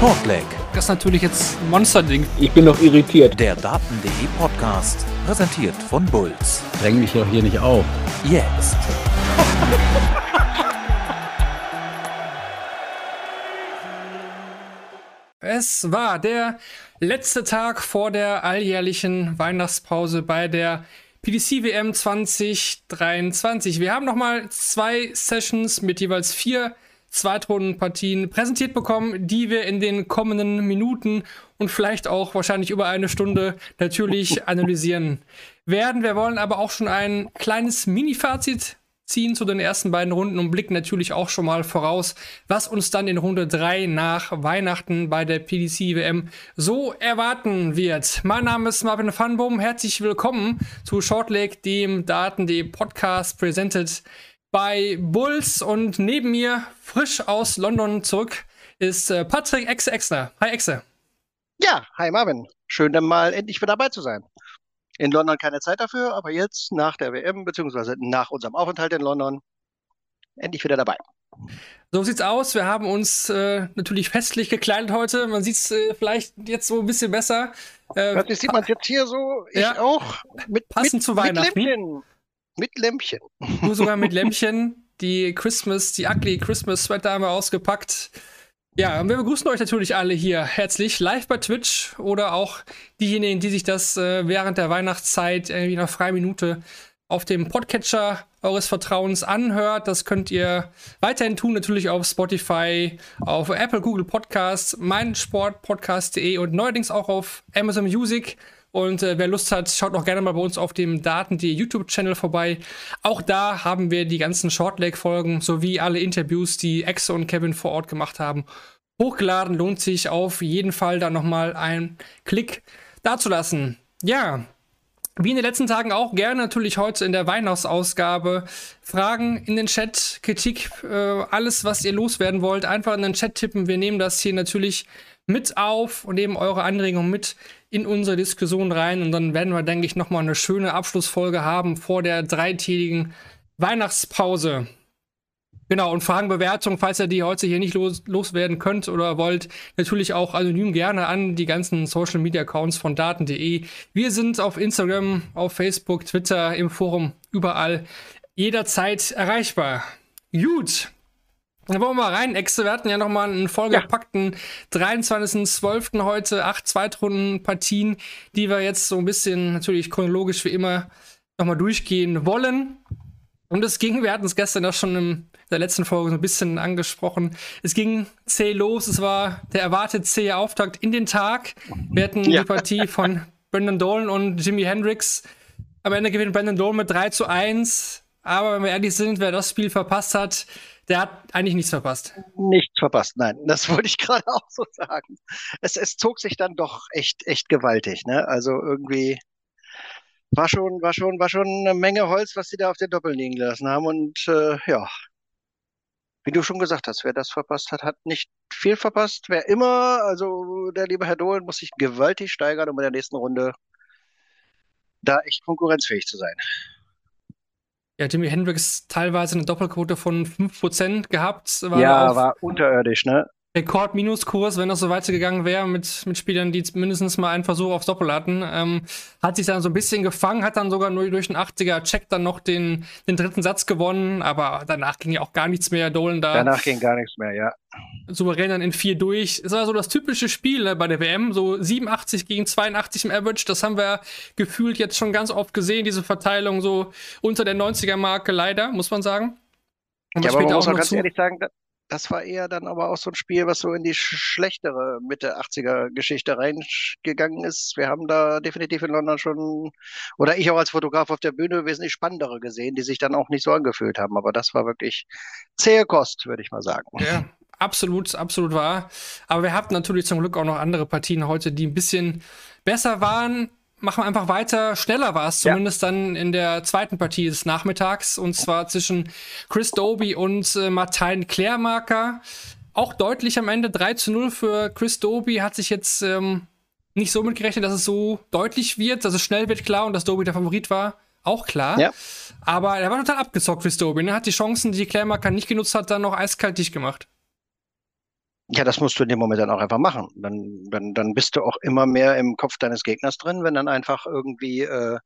Shortleg, Das ist natürlich jetzt ein Monsterding. Ich bin noch irritiert. der Daten.de Podcast, präsentiert von Bulls. Dräng mich doch hier nicht auf. Jetzt. Es war der letzte Tag vor der alljährlichen Weihnachtspause bei der PDC WM 2023. Wir haben nochmal zwei Sessions mit jeweils vier Zweitrundenpartien präsentiert bekommen, die wir in den kommenden Minuten und vielleicht auch wahrscheinlich über eine Stunde natürlich analysieren werden. Wir wollen aber auch schon ein kleines Mini-Fazit ziehen zu den ersten beiden Runden und blicken natürlich auch schon mal voraus, was uns dann in Runde 3 nach Weihnachten bei der PDC WM so erwarten wird. Mein Name ist Marvin Fanboom. Herzlich willkommen zu Shortleg, dem Daten.de Podcast, presented bei Bulls. Und neben mir, frisch aus London zurück, ist äh, Patrick Exe Exner. Hi Exe. Ja, hi Marvin. Schön, dann mal endlich wieder dabei zu sein. In London keine Zeit dafür, aber jetzt nach der WM, beziehungsweise nach unserem Aufenthalt in London, endlich wieder dabei. So sieht's aus. Wir haben uns äh, natürlich festlich gekleidet heute. Man sieht's äh, vielleicht jetzt so ein bisschen besser. Äh, Das sieht man jetzt hier so, ich Ja. auch. Mit, Passend mit, zu Weihnachten. Mit Lämpchen. Du sogar mit Lämpchen. Die Christmas, die ugly Christmas Sweater haben wir ausgepackt. Ja, und wir begrüßen euch natürlich alle hier herzlich live bei Twitch oder auch diejenigen, die sich das äh, während der Weihnachtszeit irgendwie nach freie Minute auf dem Podcatcher eures Vertrauens anhört. Das könnt ihr weiterhin tun, natürlich auf Spotify, auf Apple, Google Podcasts, meinsportpodcast.de und neuerdings auch auf Amazon Music. Und äh, wer Lust hat, schaut auch gerne mal bei uns auf dem Daten.de YouTube-Channel vorbei. Auch da haben wir die ganzen Shortleg-Folgen sowie alle Interviews, die Exe und Kevin vor Ort gemacht haben, hochgeladen. Lohnt sich auf jeden Fall da nochmal einen Klick dazulassen. Ja, wie in den letzten Tagen auch gerne natürlich heute in der Weihnachtsausgabe Fragen in den Chat, Kritik, äh, alles, was ihr loswerden wollt, einfach in den Chat tippen. Wir nehmen das hier natürlich mit auf und nehmen eure Anregungen mit in unsere Diskussion rein und dann werden wir, denke ich, nochmal eine schöne Abschlussfolge haben vor der dreitägigen Weihnachtspause. Genau, und Fragenbewertung, falls ihr die heute hier nicht los, loswerden könnt oder wollt, natürlich auch anonym gerne an die ganzen Social Media Accounts von Daten.de. Wir sind auf Instagram, auf Facebook, Twitter, im Forum, überall jederzeit erreichbar. Gut. Dann wollen wir mal rein, Exe. Wir hatten ja nochmal einen vollgepackten 23.12. heute, acht Zweitrunden-Partien, die wir jetzt so ein bisschen natürlich chronologisch wie immer nochmal durchgehen wollen. Und es ging, wir hatten es gestern ja schon in der letzten Folge so ein bisschen angesprochen. Es ging zäh los. Es war der erwartet zähe Auftakt in den Tag. Wir hatten Ja. die Partie von Brandon Dolan und Jimi Hendrix. Am Ende gewinnt Brandon Dolan mit 3 zu 1. Aber wenn wir ehrlich sind, wer das Spiel verpasst hat, der hat eigentlich nichts verpasst. Nichts verpasst. Nein, das wollte ich gerade auch so sagen. Es, es zog sich dann doch echt, echt gewaltig, ne? Also irgendwie war schon, war schon, war schon eine Menge Holz, was sie da auf der Doppel liegen gelassen haben. Und äh, ja, wie du schon gesagt hast, wer das verpasst hat, hat nicht viel verpasst. Wer immer, also der liebe Herr Dohlen muss sich gewaltig steigern, um in der nächsten Runde da echt konkurrenzfähig zu sein. Ja, Jimi Hendrix teilweise eine Doppelquote von 5% gehabt. War Ja, war unterirdisch, ne? Rekord-Minuskurs, wenn das so weitergegangen wäre mit, mit Spielern, die mindestens mal einen Versuch aufs Doppel hatten. Ähm, hat sich dann so ein bisschen gefangen, hat dann sogar nur durch den 80er-Check dann noch den, den dritten Satz gewonnen, aber danach ging ja auch gar nichts mehr. Dolan da Danach ging gar nichts mehr, ja. souverän dann in vier durch. Es war so das typische Spiel ne, bei der WM, so 87 gegen 82 im Average. Das haben wir gefühlt jetzt schon ganz oft gesehen, diese Verteilung so unter der 90er-Marke, leider, muss man sagen. Und Ja, aber man muss auch noch ganz zu- ehrlich sagen, das war eher dann aber auch so ein Spiel, was so in die sch- schlechtere Mitte 80er Geschichte reingegangen ist. Wir haben da definitiv in London schon, oder ich auch als Fotograf auf der Bühne, wesentlich spannendere gesehen, die sich dann auch nicht so angefühlt haben. Aber das war wirklich zähe Kost, würde ich mal sagen. Ja, absolut, absolut wahr. Aber wir hatten natürlich zum Glück auch noch andere Partien heute, die ein bisschen besser waren. Machen wir einfach weiter. Schneller war es Ja. zumindest dann in der zweiten Partie des Nachmittags. Und zwar zwischen Chris Doby und äh, Martin Klärmarker. Auch deutlich am Ende 3 zu 0 für Chris Doby. Hat sich jetzt ähm, nicht so mitgerechnet, dass es so deutlich wird, dass es schnell wird, klar, und dass Doby der Favorit war. Auch klar. Ja. Aber er war total abgezockt, Chris Doby. Ne? Hat die Chancen, die Klärmarker nicht genutzt hat, dann noch eiskalt dicht gemacht. Ja, das musst du in dem Moment dann auch einfach machen. Dann, dann, dann bist du auch immer mehr im Kopf deines Gegners drin, wenn dann einfach irgendwie, äh,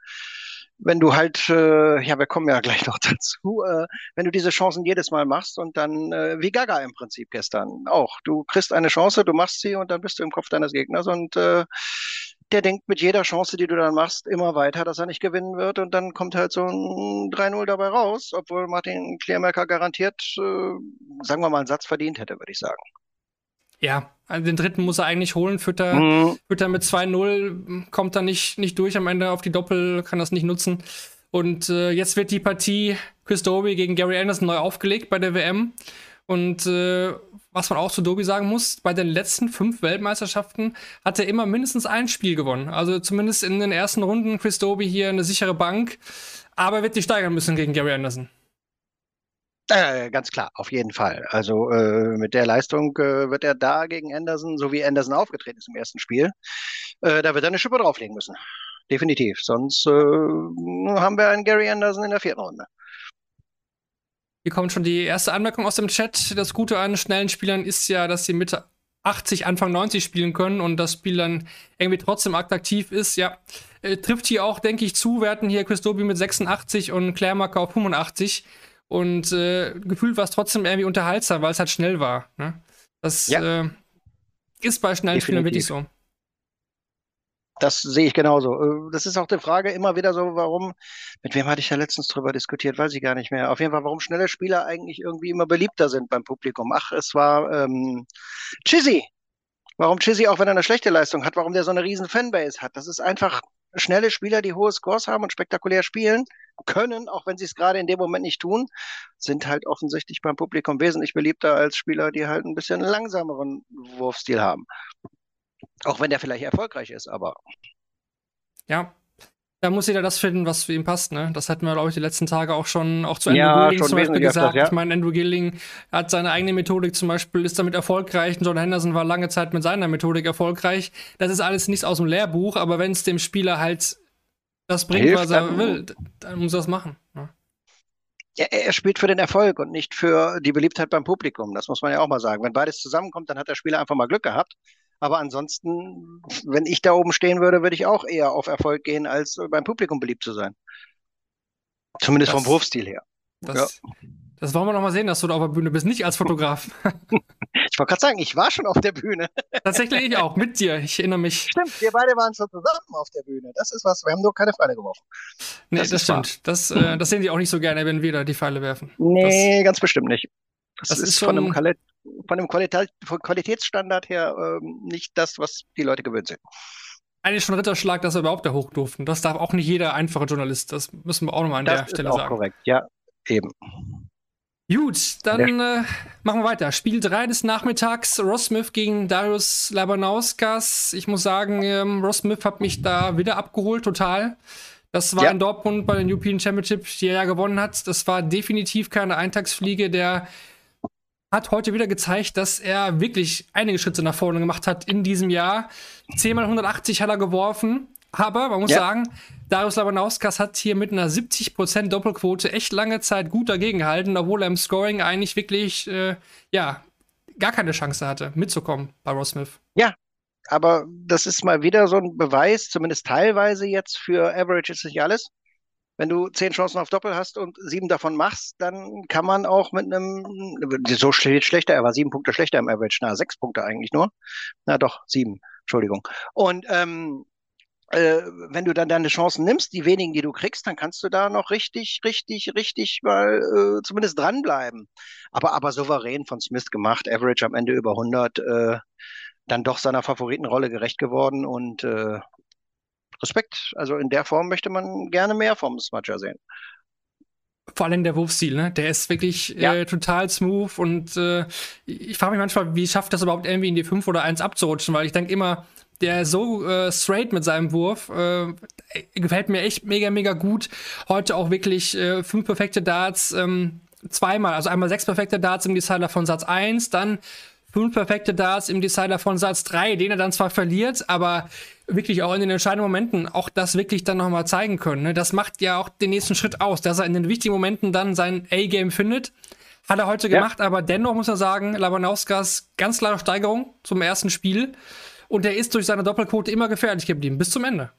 wenn du halt, äh, ja, wir kommen ja gleich noch dazu, äh, wenn du diese Chancen jedes Mal machst und dann, äh, wie Gaga im Prinzip gestern auch. Du kriegst eine Chance, du machst sie und dann bist du im Kopf deines Gegners und äh, der denkt mit jeder Chance, die du dann machst, immer weiter, dass er nicht gewinnen wird und dann kommt halt so ein 3-0 dabei raus, obwohl Martin Klärmerker garantiert, äh, sagen wir mal, einen Satz verdient hätte, würde ich sagen. Ja, also den dritten muss er eigentlich holen. Führt er, mhm. führt er mit 2-0, kommt er nicht, nicht durch am Ende auf die Doppel, kann das nicht nutzen. Und äh, jetzt wird die Partie Chris Dobie gegen Gary Anderson neu aufgelegt bei der WM. Und äh, was man auch zu Dobi sagen muss, bei den letzten fünf Weltmeisterschaften hat er immer mindestens ein Spiel gewonnen. Also zumindest in den ersten Runden Chris Doby hier eine sichere Bank. Aber er wird sich steigern müssen gegen Gary Anderson. Äh, ganz klar, auf jeden Fall. Also äh, mit der Leistung äh, wird er da gegen Anderson, so wie Anderson aufgetreten ist im ersten Spiel, äh, da wird er eine Schippe drauflegen müssen. Definitiv. Sonst äh, haben wir einen Gary Anderson in der vierten Runde. Hier kommt schon die erste Anmerkung aus dem Chat. Das Gute an schnellen Spielern ist ja, dass sie Mitte 80, Anfang 90 spielen können und das Spiel dann irgendwie trotzdem attraktiv ist. Ja, äh, trifft hier auch, denke ich, zu. Wir hatten hier Chris Doby mit 86 und Claire Marker auf 85. Und äh, gefühlt war es trotzdem irgendwie unterhaltsam, weil es halt schnell war. Ne? Das ja. äh, ist bei schnellen Definitiv. Spielern wirklich so. Das sehe ich genauso. Äh, das ist auch die Frage immer wieder so, warum, mit wem hatte ich ja letztens drüber diskutiert, weiß ich gar nicht mehr. Auf jeden Fall, warum schnelle Spieler eigentlich irgendwie immer beliebter sind beim Publikum. Ach, es war ähm, Chizzy. Warum Chizzy, auch wenn er eine schlechte Leistung hat, warum der so eine riesen Fanbase hat. Das ist einfach schnelle Spieler, die hohe Scores haben und spektakulär spielen können, auch wenn sie es gerade in dem Moment nicht tun, sind halt offensichtlich beim Publikum wesentlich beliebter als Spieler, die halt ein bisschen langsameren Wurfstil haben. Auch wenn der vielleicht erfolgreich ist, aber. Ja, da muss jeder das finden, was für ihn passt. Ne? Das hatten wir, glaube ich, die letzten Tage auch schon auch zu Andrew ja, Gilling zum Beispiel gesagt. Das, ja. Ich meine, Andrew Gilling hat seine eigene Methodik zum Beispiel, ist damit erfolgreich. John Henderson war lange Zeit mit seiner Methodik erfolgreich. Das ist alles nichts aus dem Lehrbuch, aber wenn es dem Spieler halt das bringt, Hilft, was er will, dann muss er es machen. Ne? Ja, er spielt für den Erfolg und nicht für die Beliebtheit beim Publikum. Das muss man ja auch mal sagen. Wenn beides zusammenkommt, dann hat der Spieler einfach mal Glück gehabt. Aber ansonsten, wenn ich da oben stehen würde, würde ich auch eher auf Erfolg gehen, als beim Publikum beliebt zu sein. Zumindest das, vom Wurfstil her. Das, ja. das wollen wir noch mal sehen, dass du da auf der Bühne bist, nicht als Fotograf. ich wollte gerade sagen, ich war schon auf der Bühne. Tatsächlich ich auch, mit dir. Ich erinnere mich. Stimmt, wir beide waren schon zusammen auf der Bühne. Das ist was, wir haben nur keine Pfeile geworfen. Nee, das, das stimmt. Das, äh, das sehen die auch nicht so gerne, wenn wir da die Pfeile werfen. Nee, das, ganz bestimmt nicht. Das, ist, ist von einem von dem Qualitä von Qualitätsstandard her ähm, nicht das, was die Leute gewöhnt sind. Eigentlich schon Ritterschlag, dass er überhaupt da hoch durften. Das darf auch nicht jeder einfache Journalist. Das müssen wir auch nochmal an das der Stelle sagen. Das ist auch korrekt, ja, eben. Gut, dann äh, machen wir weiter. Spiel 3 des Nachmittags, Ross Smith gegen Darius Labanauskas. Ich muss sagen, ähm, Ross Smith hat mich da wieder abgeholt, total. Das war ja. in Dortmund bei den European Championship, die er ja gewonnen hat. Das war definitiv keine Eintagsfliege. Der hat heute wieder gezeigt, dass er wirklich einige Schritte nach vorne gemacht hat in diesem Jahr. 10 mal 180 hat er geworfen. Aber man muss ja. sagen, Darius Labanauskas hat hier mit einer 70% Doppelquote echt lange Zeit gut dagegen gehalten, obwohl er im Scoring eigentlich wirklich, äh, ja, gar keine Chance hatte, mitzukommen bei Ross Smith. Ja, aber das ist mal wieder so ein Beweis, zumindest teilweise jetzt für Average ist nicht alles wenn du zehn Chancen auf Doppel hast und sieben davon machst, dann kann man auch mit einem, so schlechter, er war sieben Punkte schlechter im Average, na, sechs Punkte eigentlich nur. Na doch, sieben, Entschuldigung. Und ähm, äh, wenn du dann deine Chancen nimmst, die wenigen, die du kriegst, dann kannst du da noch richtig, richtig, richtig mal äh, zumindest dranbleiben. Aber, aber souverän von Smith gemacht, Average am Ende über 100, äh, dann doch seiner Favoritenrolle gerecht geworden und äh, Respekt. Also in der Form möchte man gerne mehr vom Smudger sehen. Vor allem der Wurfstil, ne? Der ist wirklich ja. äh, total smooth und äh, ich frage mich manchmal, wie schafft das überhaupt irgendwie in die 5 oder 1 abzurutschen, weil ich denke immer, der ist so äh, straight mit seinem Wurf. Äh, gefällt mir echt mega, mega gut. Heute auch wirklich äh, fünf perfekte Darts, ähm, zweimal, also einmal sechs perfekte Darts im Decider von Satz 1, dann fünf perfekte Darts im Decider von Satz 3, den er dann zwar verliert, aber wirklich auch in den entscheidenden Momenten auch das wirklich dann nochmal zeigen können. Ne? Das macht ja auch den nächsten Schritt aus, dass er in den wichtigen Momenten dann sein A-Game findet. Hat er heute gemacht, ja. aber dennoch muss man sagen, Labanauskas ganz klare Steigerung zum ersten Spiel. Und er ist durch seine Doppelquote immer gefährlich geblieben, bis zum Ende.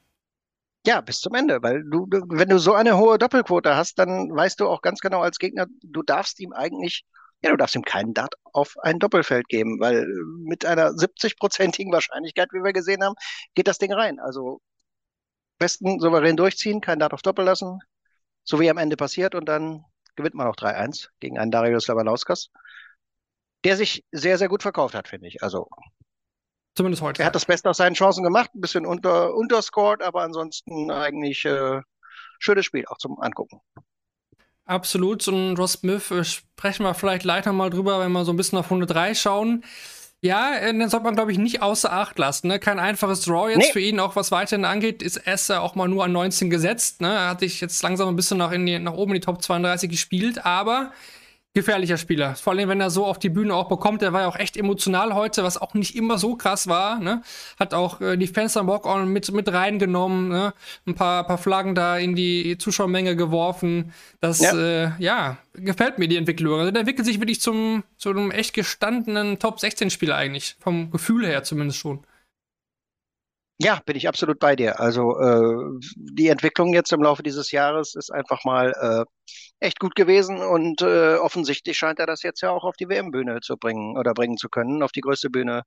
Ja, bis zum Ende, weil du, wenn du so eine hohe Doppelquote hast, dann weißt du auch ganz genau als Gegner, du darfst ihm eigentlich, ja, du darfst ihm keinen Dart auf ein Doppelfeld geben, weil mit einer 70-prozentigen Wahrscheinlichkeit, wie wir gesehen haben, geht das Ding rein. Also besten souverän durchziehen, keinen Dart auf Doppel lassen, so wie am Ende passiert und dann gewinnt man auch 3-1 gegen einen Darius Labanauskas, der sich sehr, sehr gut verkauft hat, finde ich. Also Zumindest heute. Er hat das Beste aus seinen Chancen gemacht, ein bisschen unter, unterscored, aber ansonsten eigentlich äh, schönes Spiel auch zum Angucken. Absolut. Und Ross Smith äh, sprechen wir vielleicht gleich nochmal drüber, wenn wir so ein bisschen auf Runde 3 schauen. Ja, äh, den sollte man, glaube ich, nicht außer Acht lassen. Ne? Kein einfaches Draw jetzt nee. für ihn, auch was weiterhin angeht, ist er auch mal nur an 19 gesetzt. Ne? Er hat sich jetzt langsam ein bisschen nach, die, nach oben in die Top 32 gespielt, aber gefährlicher Spieler. Vor allem, wenn er so auf die Bühne auch bekommt. Der war ja auch echt emotional heute, was auch nicht immer so krass war. Ne? Hat auch äh, die Fans am Walk-On mit, mit reingenommen, ne? ein paar, paar Flaggen da in die Zuschauermenge geworfen. Das, ja. Äh, ja, gefällt mir die Entwicklung. Also der entwickelt sich wirklich zum, zu einem echt gestandenen Top-16-Spieler eigentlich. Vom Gefühl her zumindest schon. Ja, bin ich absolut bei dir. Also äh, die Entwicklung jetzt im Laufe dieses Jahres ist einfach mal äh, echt gut gewesen und äh, offensichtlich scheint er das jetzt ja auch auf die WM-Bühne zu bringen oder bringen zu können, auf die größte Bühne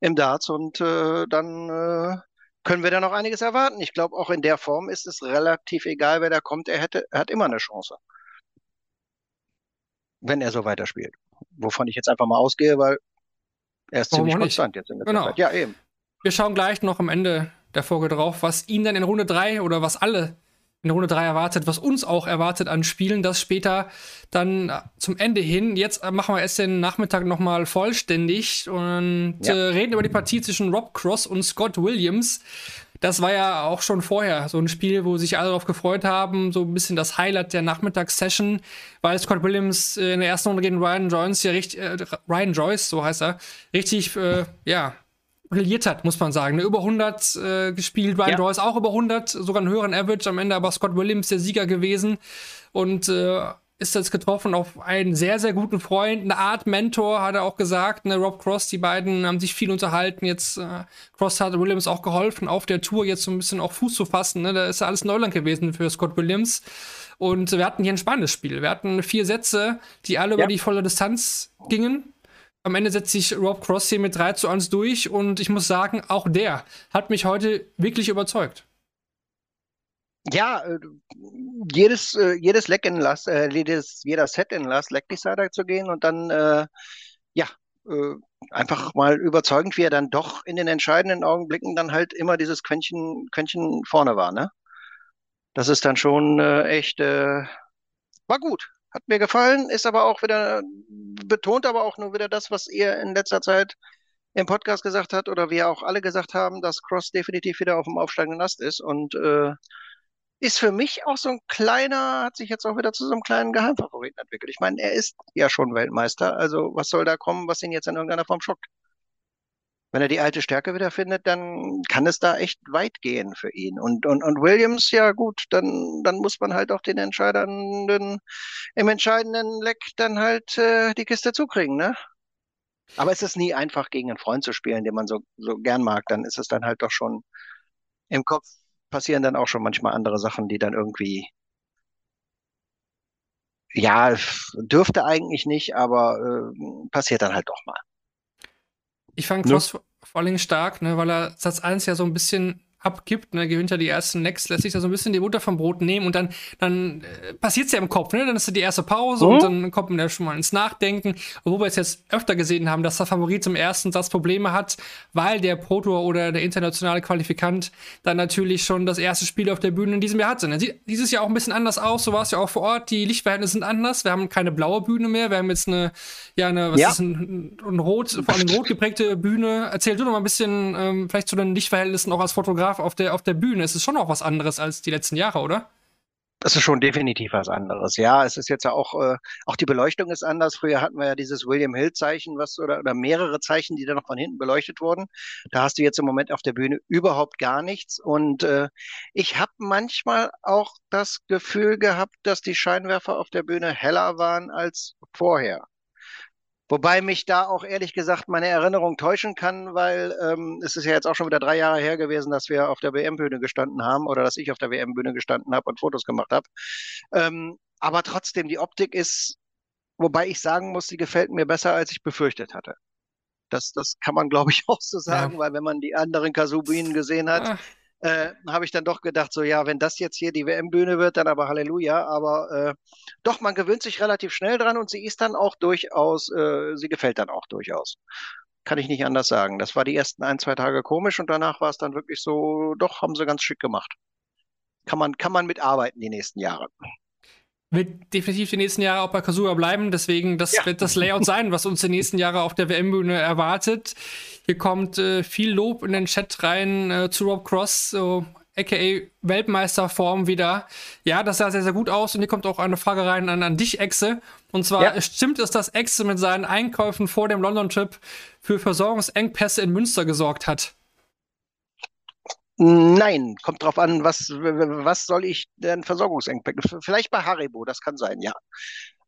im Darts und äh, dann äh, können wir da noch einiges erwarten. Ich glaube, auch in der Form ist es relativ egal, wer da kommt. Er hätte, er hat immer eine Chance, wenn er so weiterspielt. Wovon ich jetzt einfach mal ausgehe, weil er ist Warum ziemlich konstant jetzt in der genau. Zeit. Ja, eben. Wir schauen gleich noch am Ende der Folge drauf, was ihn dann in Runde 3 oder was alle in Runde 3 erwartet, was uns auch erwartet an Spielen, das später dann zum Ende hin. Jetzt machen wir es den Nachmittag nochmal vollständig und ja. äh, reden über die Partie zwischen Rob Cross und Scott Williams. Das war ja auch schon vorher so ein Spiel, wo sich alle darauf gefreut haben, so ein bisschen das Highlight der Nachmittagssession, weil Scott Williams äh, in der ersten Runde gegen Ryan Joyce ja richtig, äh, Ryan Joyce, so heißt er, richtig, äh, ja, brilliert hat, muss man sagen. Ne? Über 100 äh, gespielt, Ryan ja. Joyce auch über 100, sogar einen höheren Average, am Ende aber Scott Williams der Sieger gewesen und äh, ist jetzt getroffen auf einen sehr, sehr guten Freund, eine Art Mentor, hat er auch gesagt, ne, Rob Cross, die beiden haben sich viel unterhalten, jetzt äh, Cross hat Williams auch geholfen, auf der Tour jetzt so ein bisschen auch Fuß zu fassen, ne? da ist ja alles Neuland gewesen für Scott Williams und wir hatten hier ein spannendes Spiel, wir hatten vier Sätze, die alle ja. über die volle Distanz gingen, am Ende setzt sich Rob Cross hier mit 3 zu 1 durch und ich muss sagen, auch der hat mich heute wirklich überzeugt. Ja, äh, jedes, äh, jedes Leck in Last, äh, jedes, jeder Set in Last Leck Decider zu gehen und dann, ja, einfach mal überzeugend, wie er dann doch in den entscheidenden Augenblicken dann halt immer dieses Quäntchen, Quäntchen vorne war, ne? Das ist dann schon echt, war gut. Hat mir gefallen, ist aber auch wieder, betont aber auch nur wieder das, was ihr in letzter Zeit im Podcast gesagt habt oder wir auch alle gesagt haben, dass Cross definitiv wieder auf dem aufsteigenden Ast ist und äh, ist für mich auch so ein kleiner, hat sich jetzt auch wieder zu so einem kleinen Geheimfavoriten entwickelt. Ich meine, er ist ja schon Weltmeister, also was soll da kommen, was ihn jetzt in irgendeiner Form schockt? Wenn er die alte Stärke wiederfindet, dann kann es da echt weit gehen für ihn. Und, und, und Williams, ja gut, dann, dann muss man halt auch den entscheidenden, im entscheidenden Leck dann halt äh, die Kiste zukriegen, ne? Aber es ist nie einfach, gegen einen Freund zu spielen, den man so, so gern mag. Dann ist es dann halt doch schon im Kopf passieren dann auch schon manchmal andere Sachen, die dann irgendwie ja, dürfte eigentlich nicht, aber äh, passiert dann halt doch mal. Ich fand Cross ne? vor allem stark, ne, weil er Satz 1 ja so ein bisschen abgibt, ne, gewinnt ja die ersten Necks, lässt sich da so ein bisschen die Butter vom Brot nehmen und dann, dann äh, passiert's ja im Kopf, ne? Dann ist die erste Pause mhm. und dann kommt man ja schon mal ins Nachdenken. Wo wir es jetzt öfter gesehen haben, dass der Favorit zum ersten Satz Probleme hat, weil der Pro-Tour oder der internationale Qualifikant dann natürlich schon das erste Spiel auf der Bühne in diesem Jahr hatte. Ne? Sieht dieses Jahr auch ein bisschen anders aus, so war es ja auch vor Ort. Die Lichtverhältnisse sind anders. Wir haben keine blaue Bühne mehr, wir haben jetzt eine, ja, eine, was ja. ist ein, ein rot, vor allem rot geprägte Bühne. Erzähl du noch mal ein bisschen, ähm, vielleicht zu den Lichtverhältnissen auch als Fotograf auf der, auf der Bühne. Es ist schon auch was anderes als die letzten Jahre, oder? Das ist schon definitiv was anderes. Ja, es ist jetzt ja auch, äh, auch die Beleuchtung ist anders. Früher hatten wir ja dieses William Hill-Zeichen, was oder, oder mehrere Zeichen, die dann noch von hinten beleuchtet wurden. Da hast du jetzt im Moment auf der Bühne überhaupt gar nichts. Und äh, ich habe manchmal auch das Gefühl gehabt, dass die Scheinwerfer auf der Bühne heller waren als vorher. Wobei mich da auch ehrlich gesagt meine Erinnerung täuschen kann, weil ähm, es ist ja jetzt auch schon wieder drei Jahre her gewesen, dass wir auf der WM-Bühne gestanden haben oder dass ich auf der WM-Bühne gestanden habe und Fotos gemacht habe. Ähm, aber trotzdem, die Optik ist, wobei ich sagen muss, sie gefällt mir besser, als ich befürchtet hatte. Das, das kann man, glaube ich, auch so sagen, ja. weil wenn man die anderen Kasubinen gesehen hat, ah äh, habe ich dann doch gedacht, so ja, wenn das jetzt hier die WM-Bühne wird, dann aber Halleluja. Aber äh, doch, man gewöhnt sich relativ schnell dran und sie ist dann auch durchaus, äh, sie gefällt dann auch durchaus. Kann ich nicht anders sagen. Das war die ersten ein, zwei Tage komisch und danach war es dann wirklich so, doch, haben sie ganz schick gemacht. Kann man, kann man mitarbeiten die nächsten Jahre wird definitiv die nächsten Jahre auch bei Kasua bleiben. Deswegen, das ja. wird das Layout sein, was uns die nächsten Jahre auf der WM-Bühne erwartet. Hier kommt äh, viel Lob in den Chat rein äh, zu Rob Cross, so aka Weltmeisterform wieder. Ja, das sah sehr, sehr gut aus. Und hier kommt auch eine Frage rein an, an dich, Exe. Und zwar, ja. stimmt es, dass Exe mit seinen Einkäufen vor dem London-Trip für Versorgungsengpässe in Münster gesorgt hat? Nein, kommt drauf an, was, was soll ich denn Versorgungsengpässe? Vielleicht bei Haribo, das kann sein, ja.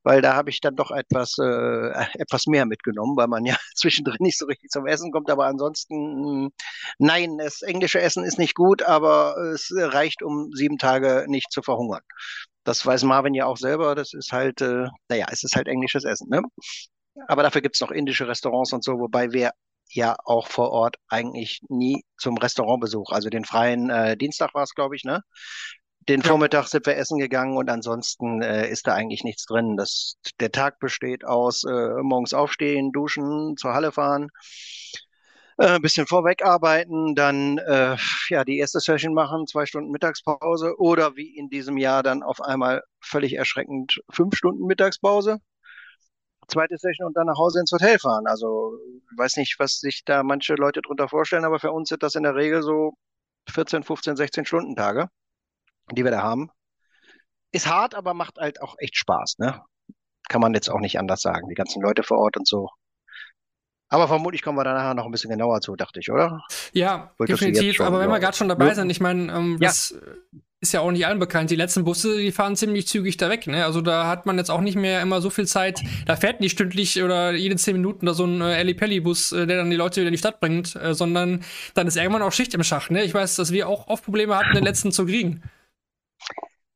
Weil da habe ich dann doch etwas, äh, etwas mehr mitgenommen, weil man ja zwischendrin nicht so richtig zum Essen kommt. Aber ansonsten, nein, das englische Essen ist nicht gut, aber es reicht, um sieben Tage nicht zu verhungern. Das weiß Marvin ja auch selber. Das ist halt, äh, naja, es ist halt englisches Essen, ne? Aber dafür gibt es noch indische Restaurants und so, wobei wir ja auch vor Ort eigentlich nie zum Restaurantbesuch. Also den freien äh, Dienstag war es, glaube ich, ne? Den ja. Vormittag sind wir essen gegangen und ansonsten äh, ist da eigentlich nichts drin. Das, der Tag besteht aus äh, morgens aufstehen, duschen, zur Halle fahren, äh, ein bisschen vorweg arbeiten, dann äh, ja die erste Session machen, zwei Stunden Mittagspause oder wie in diesem Jahr dann auf einmal völlig erschreckend fünf Stunden Mittagspause zweite Session und dann nach Hause ins Hotel fahren. Also ich weiß nicht, was sich da manche Leute drunter vorstellen, aber für uns sind das in der Regel so 14, 15, 16 Stunden Tage, die wir da haben. Ist hart, aber macht halt auch echt Spaß, ne? Kann man jetzt auch nicht anders sagen. Die ganzen Leute vor Ort und so. Aber vermutlich kommen wir da nachher noch ein bisschen genauer zu, dachte ich, oder? Ja, Wolltest definitiv. Aber wenn wir gerade schon dabei ja. sind, ich meine, ähm, ja. was ist ja auch nicht allen bekannt. Die letzten Busse, die fahren ziemlich zügig da weg. Ne? Also da hat man jetzt auch nicht mehr immer so viel Zeit. Da fährt nicht stündlich oder jede zehn Minuten da so ein äh, Elli-Pelli-Bus, äh, der dann die Leute wieder in die Stadt bringt, äh, sondern dann ist irgendwann auch Schicht im Schach. Ne? Ich weiß, dass wir auch oft Probleme hatten, den letzten zu kriegen.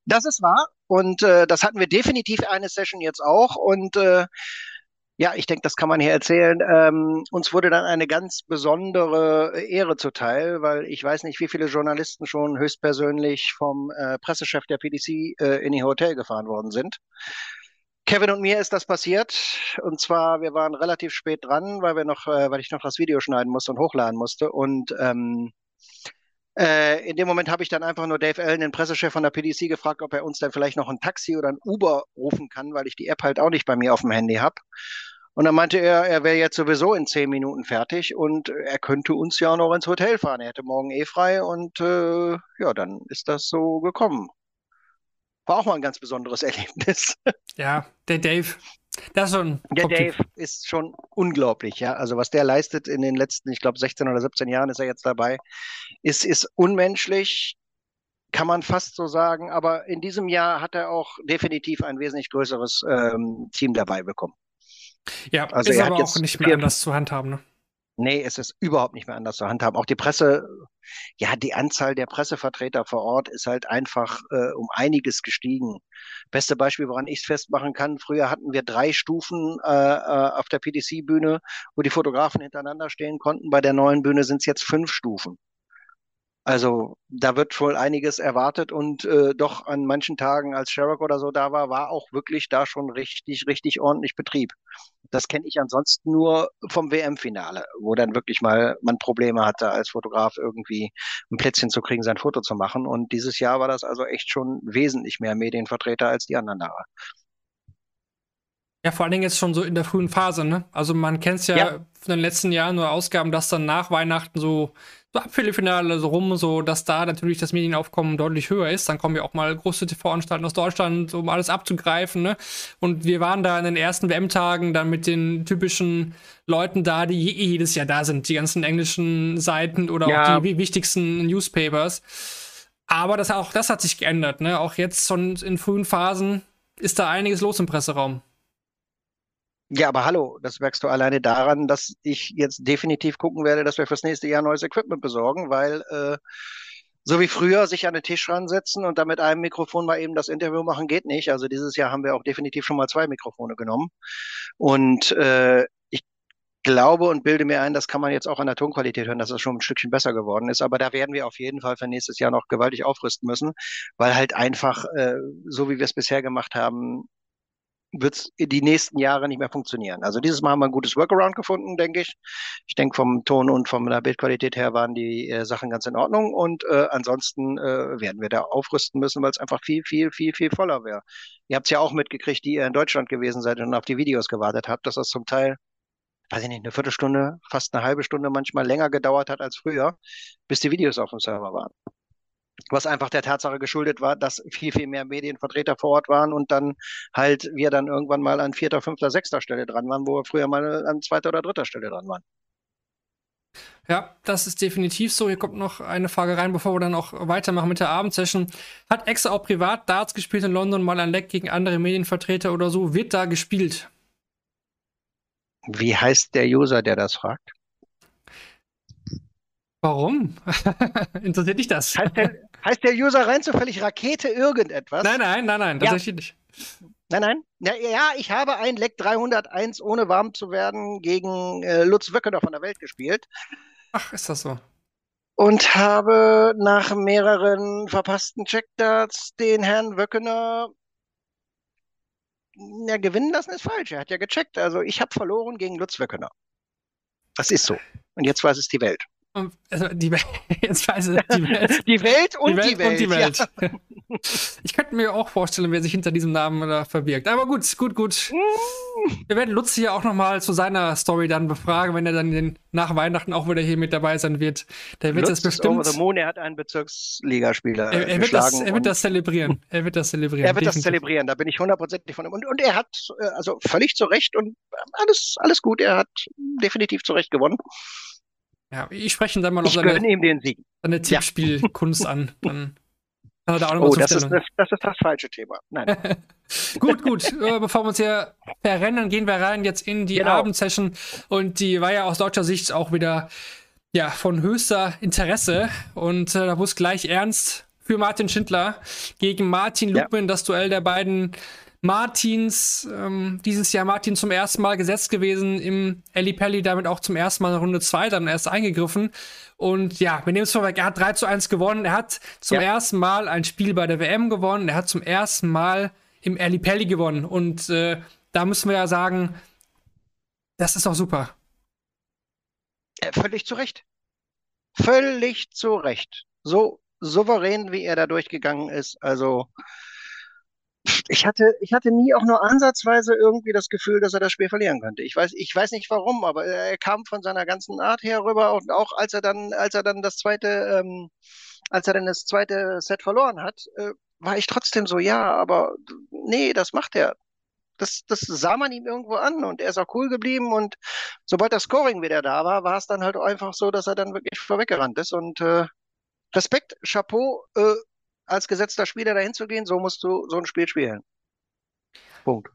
Das ist wahr. Und äh, das hatten wir definitiv eine Session jetzt auch. Und äh, ja, ich denke, das kann man hier erzählen. Ähm, uns wurde dann eine ganz besondere Ehre zuteil, weil ich weiß nicht, wie viele Journalisten schon höchstpersönlich vom äh, Pressechef der PDC äh, in ihr Hotel gefahren worden sind. Kevin und mir ist das passiert. Und zwar, wir waren relativ spät dran, weil wir noch, äh, weil ich noch das Video schneiden musste und hochladen musste. Und ähm, äh, in dem Moment habe ich dann einfach nur Dave Allen, den Pressechef von der PDC, gefragt, ob er uns dann vielleicht noch ein Taxi oder ein Uber rufen kann, weil ich die App halt auch nicht bei mir auf dem Handy habe. Und dann meinte er, er wäre jetzt sowieso in zehn Minuten fertig und er könnte uns ja auch noch ins Hotel fahren. Er hätte morgen eh frei und äh, ja, dann ist das so gekommen. War auch mal ein ganz besonderes Erlebnis. Ja, der Dave, das ist schon. Der Dave ist schon unglaublich, ja. Also was der leistet in den letzten, ich glaube, 16 oder 17 Jahren ist er jetzt dabei, ist, ist unmenschlich, kann man fast so sagen. Aber in diesem Jahr hat er auch definitiv ein wesentlich größeres ähm, Team dabei bekommen. Ja, also ist aber auch nicht mehr anders zu handhaben, ne? Nee, es ist überhaupt nicht mehr anders zu handhaben. Auch die Presse, ja, die Anzahl der Pressevertreter vor Ort ist halt einfach äh, um einiges gestiegen. Beste Beispiel, woran ich es festmachen kann, früher hatten wir drei Stufen äh, äh auf der PDC-Bühne, wo die Fotografen hintereinander stehen konnten. Bei der neuen Bühne sind es jetzt fünf Stufen. Also da wird wohl einiges erwartet und äh, doch an manchen Tagen, als Sherrock oder so da war, war auch wirklich da schon richtig, richtig ordentlich Betrieb. Das kenne ich ansonsten nur vom WM-Finale, wo dann wirklich mal man Probleme hatte, als Fotograf irgendwie ein Plätzchen zu kriegen, sein Foto zu machen. Und dieses Jahr war das also echt schon wesentlich mehr Medienvertreter als die anderen Jahre. Ja, vor allen Dingen jetzt schon so in der frühen Phase, ne? Also man kennt es ja, ja, von den letzten Jahren oder Ausgaben, dass dann nach Weihnachten so, so Abviertelfinale so rum, so dass da natürlich das Medienaufkommen deutlich höher ist. Dann kommen ja auch mal große TV-Anstalten aus Deutschland, um alles abzugreifen, ne? Und wir waren da in den ersten WM-Tagen dann mit den typischen Leuten da, die jedes Jahr da sind, die ganzen englischen Seiten oder ja. auch die wichtigsten Newspapers. Aber das, auch das hat sich geändert, ne? Auch jetzt schon in frühen Phasen ist da einiges los im Presseraum. Ja, aber hallo, das merkst du alleine daran, dass ich jetzt definitiv gucken werde, dass wir fürs nächste Jahr neues Equipment besorgen, weil äh, so wie früher sich an den Tisch ransetzen und dann mit einem Mikrofon mal eben das Interview machen, geht nicht. Also dieses Jahr haben wir auch definitiv schon mal zwei Mikrofone genommen. Und äh, ich glaube und bilde mir ein, das kann man jetzt auch an der Tonqualität hören, dass es schon ein Stückchen besser geworden ist. Aber da werden wir auf jeden Fall für nächstes Jahr noch gewaltig aufrüsten müssen, weil halt einfach, äh, so wie wir es bisher gemacht haben, wird es die nächsten Jahre nicht mehr funktionieren. Also dieses Mal haben wir ein gutes Workaround gefunden, denke ich. Ich denke, vom Ton und von der Bildqualität her waren die äh, Sachen ganz in Ordnung. Und äh, ansonsten äh, werden wir da aufrüsten müssen, weil es einfach viel, viel, viel, viel voller wäre. Ihr habt es ja auch mitgekriegt, die ihr in Deutschland gewesen seid und auf die Videos gewartet habt, dass das zum Teil weiß ich nicht, eine Viertelstunde, fast eine halbe Stunde manchmal länger gedauert hat als früher, bis die Videos auf dem Server waren was einfach der Tatsache geschuldet war, dass viel, viel mehr Medienvertreter vor Ort waren und dann halt wir dann irgendwann mal an vierter, fünfter, sechster Stelle dran waren, wo wir früher mal an zweiter oder dritter Stelle dran waren. Ja, das ist definitiv so. Hier kommt noch eine Frage rein, bevor wir dann auch weitermachen mit der Abendsession. Hat Exa auch privat Darts gespielt in London, mal ein Leck gegen andere Medienvertreter oder so? Wird da gespielt? Wie heißt der User, der das fragt? Warum? Interessiert dich das? Heißt der, heißt der, User rein zufällig Rakete irgendetwas? Nein, nein, nein, nein, tatsächlich nicht. Nein, nein. Ja, ja, ich habe ein Leck 301 ohne warm zu werden gegen äh, Lutz Wöckener von der Welt gespielt. Ach, ist das so? Und habe nach mehreren verpassten Checkdarts den Herrn Wöckener ja, gewinnen lassen ist falsch. Er hat ja gecheckt. Also ich habe verloren gegen Lutz Wöckener. Das ist so. Und jetzt weiß es die Welt. Also die, jetzt weiß ich, die Welt. Die Welt und die Welt. Die Welt, und die Welt. Ja. Ich könnte mir auch vorstellen, wer sich hinter diesem Namen da verbirgt. Aber gut, gut, gut. Wir werden Lutz hier auch nochmal zu seiner Story dann befragen, wenn er dann den, nach Weihnachten auch wieder hier mit dabei sein wird. Der wird Lutz das bestimmt. Over the Moon, er hat einen Bezirksligaspieler. Er, er, wird das, er wird das zelebrieren. Er wird das zelebrieren. Er wird definitiv. das zelebrieren, da bin ich hundertprozentig von ihm. Und, und er hat äh, also völlig zu Recht und alles, alles gut. Er hat definitiv zu Recht gewonnen. Ja, ich spreche dann mal noch seine, ihm den Sieg. seine Tippspielkunst ja. an. Dann kann er da auch noch oh, das ist, das, das ist das falsche Thema. Nein. gut, gut. Äh, bevor wir uns hier verrennen, gehen wir rein jetzt in die genau. Abendsession. Und die war ja aus deutscher Sicht auch wieder ja, von höchster Interesse. Und äh, da es gleich ernst für Martin Schindler gegen Martin Lukman, ja. das Duell der beiden Martins, ähm, dieses Jahr Martin zum ersten Mal gesetzt gewesen im Eli Pelli, damit auch zum ersten Mal in Runde 2 dann erst eingegriffen. Und ja, wir nehmen es vorweg, er hat 3 zu 1 gewonnen. Er hat zum ja. ersten Mal ein Spiel bei der WM gewonnen. Er hat zum ersten Mal im Eli Pelli gewonnen. Und äh, da müssen wir ja sagen, das ist doch super. Ja, völlig zu Recht. Völlig zu Recht. So souverän, wie er da durchgegangen ist. Also, ich hatte, ich hatte nie auch nur ansatzweise irgendwie das Gefühl, dass er das Spiel verlieren könnte. Ich weiß, ich weiß nicht warum, aber er kam von seiner ganzen Art her rüber und auch als er dann, als er dann das zweite, ähm, als er dann das zweite Set verloren hat, äh, war ich trotzdem so, ja, aber nee, das macht er. Das, das sah man ihm irgendwo an und er ist auch cool geblieben und sobald das Scoring wieder da war, war es dann halt einfach so, dass er dann wirklich vorweggerannt ist und äh, Respekt, Chapeau, äh, als gesetzter Spieler dahin zu gehen, so musst du so ein Spiel spielen. Punkt.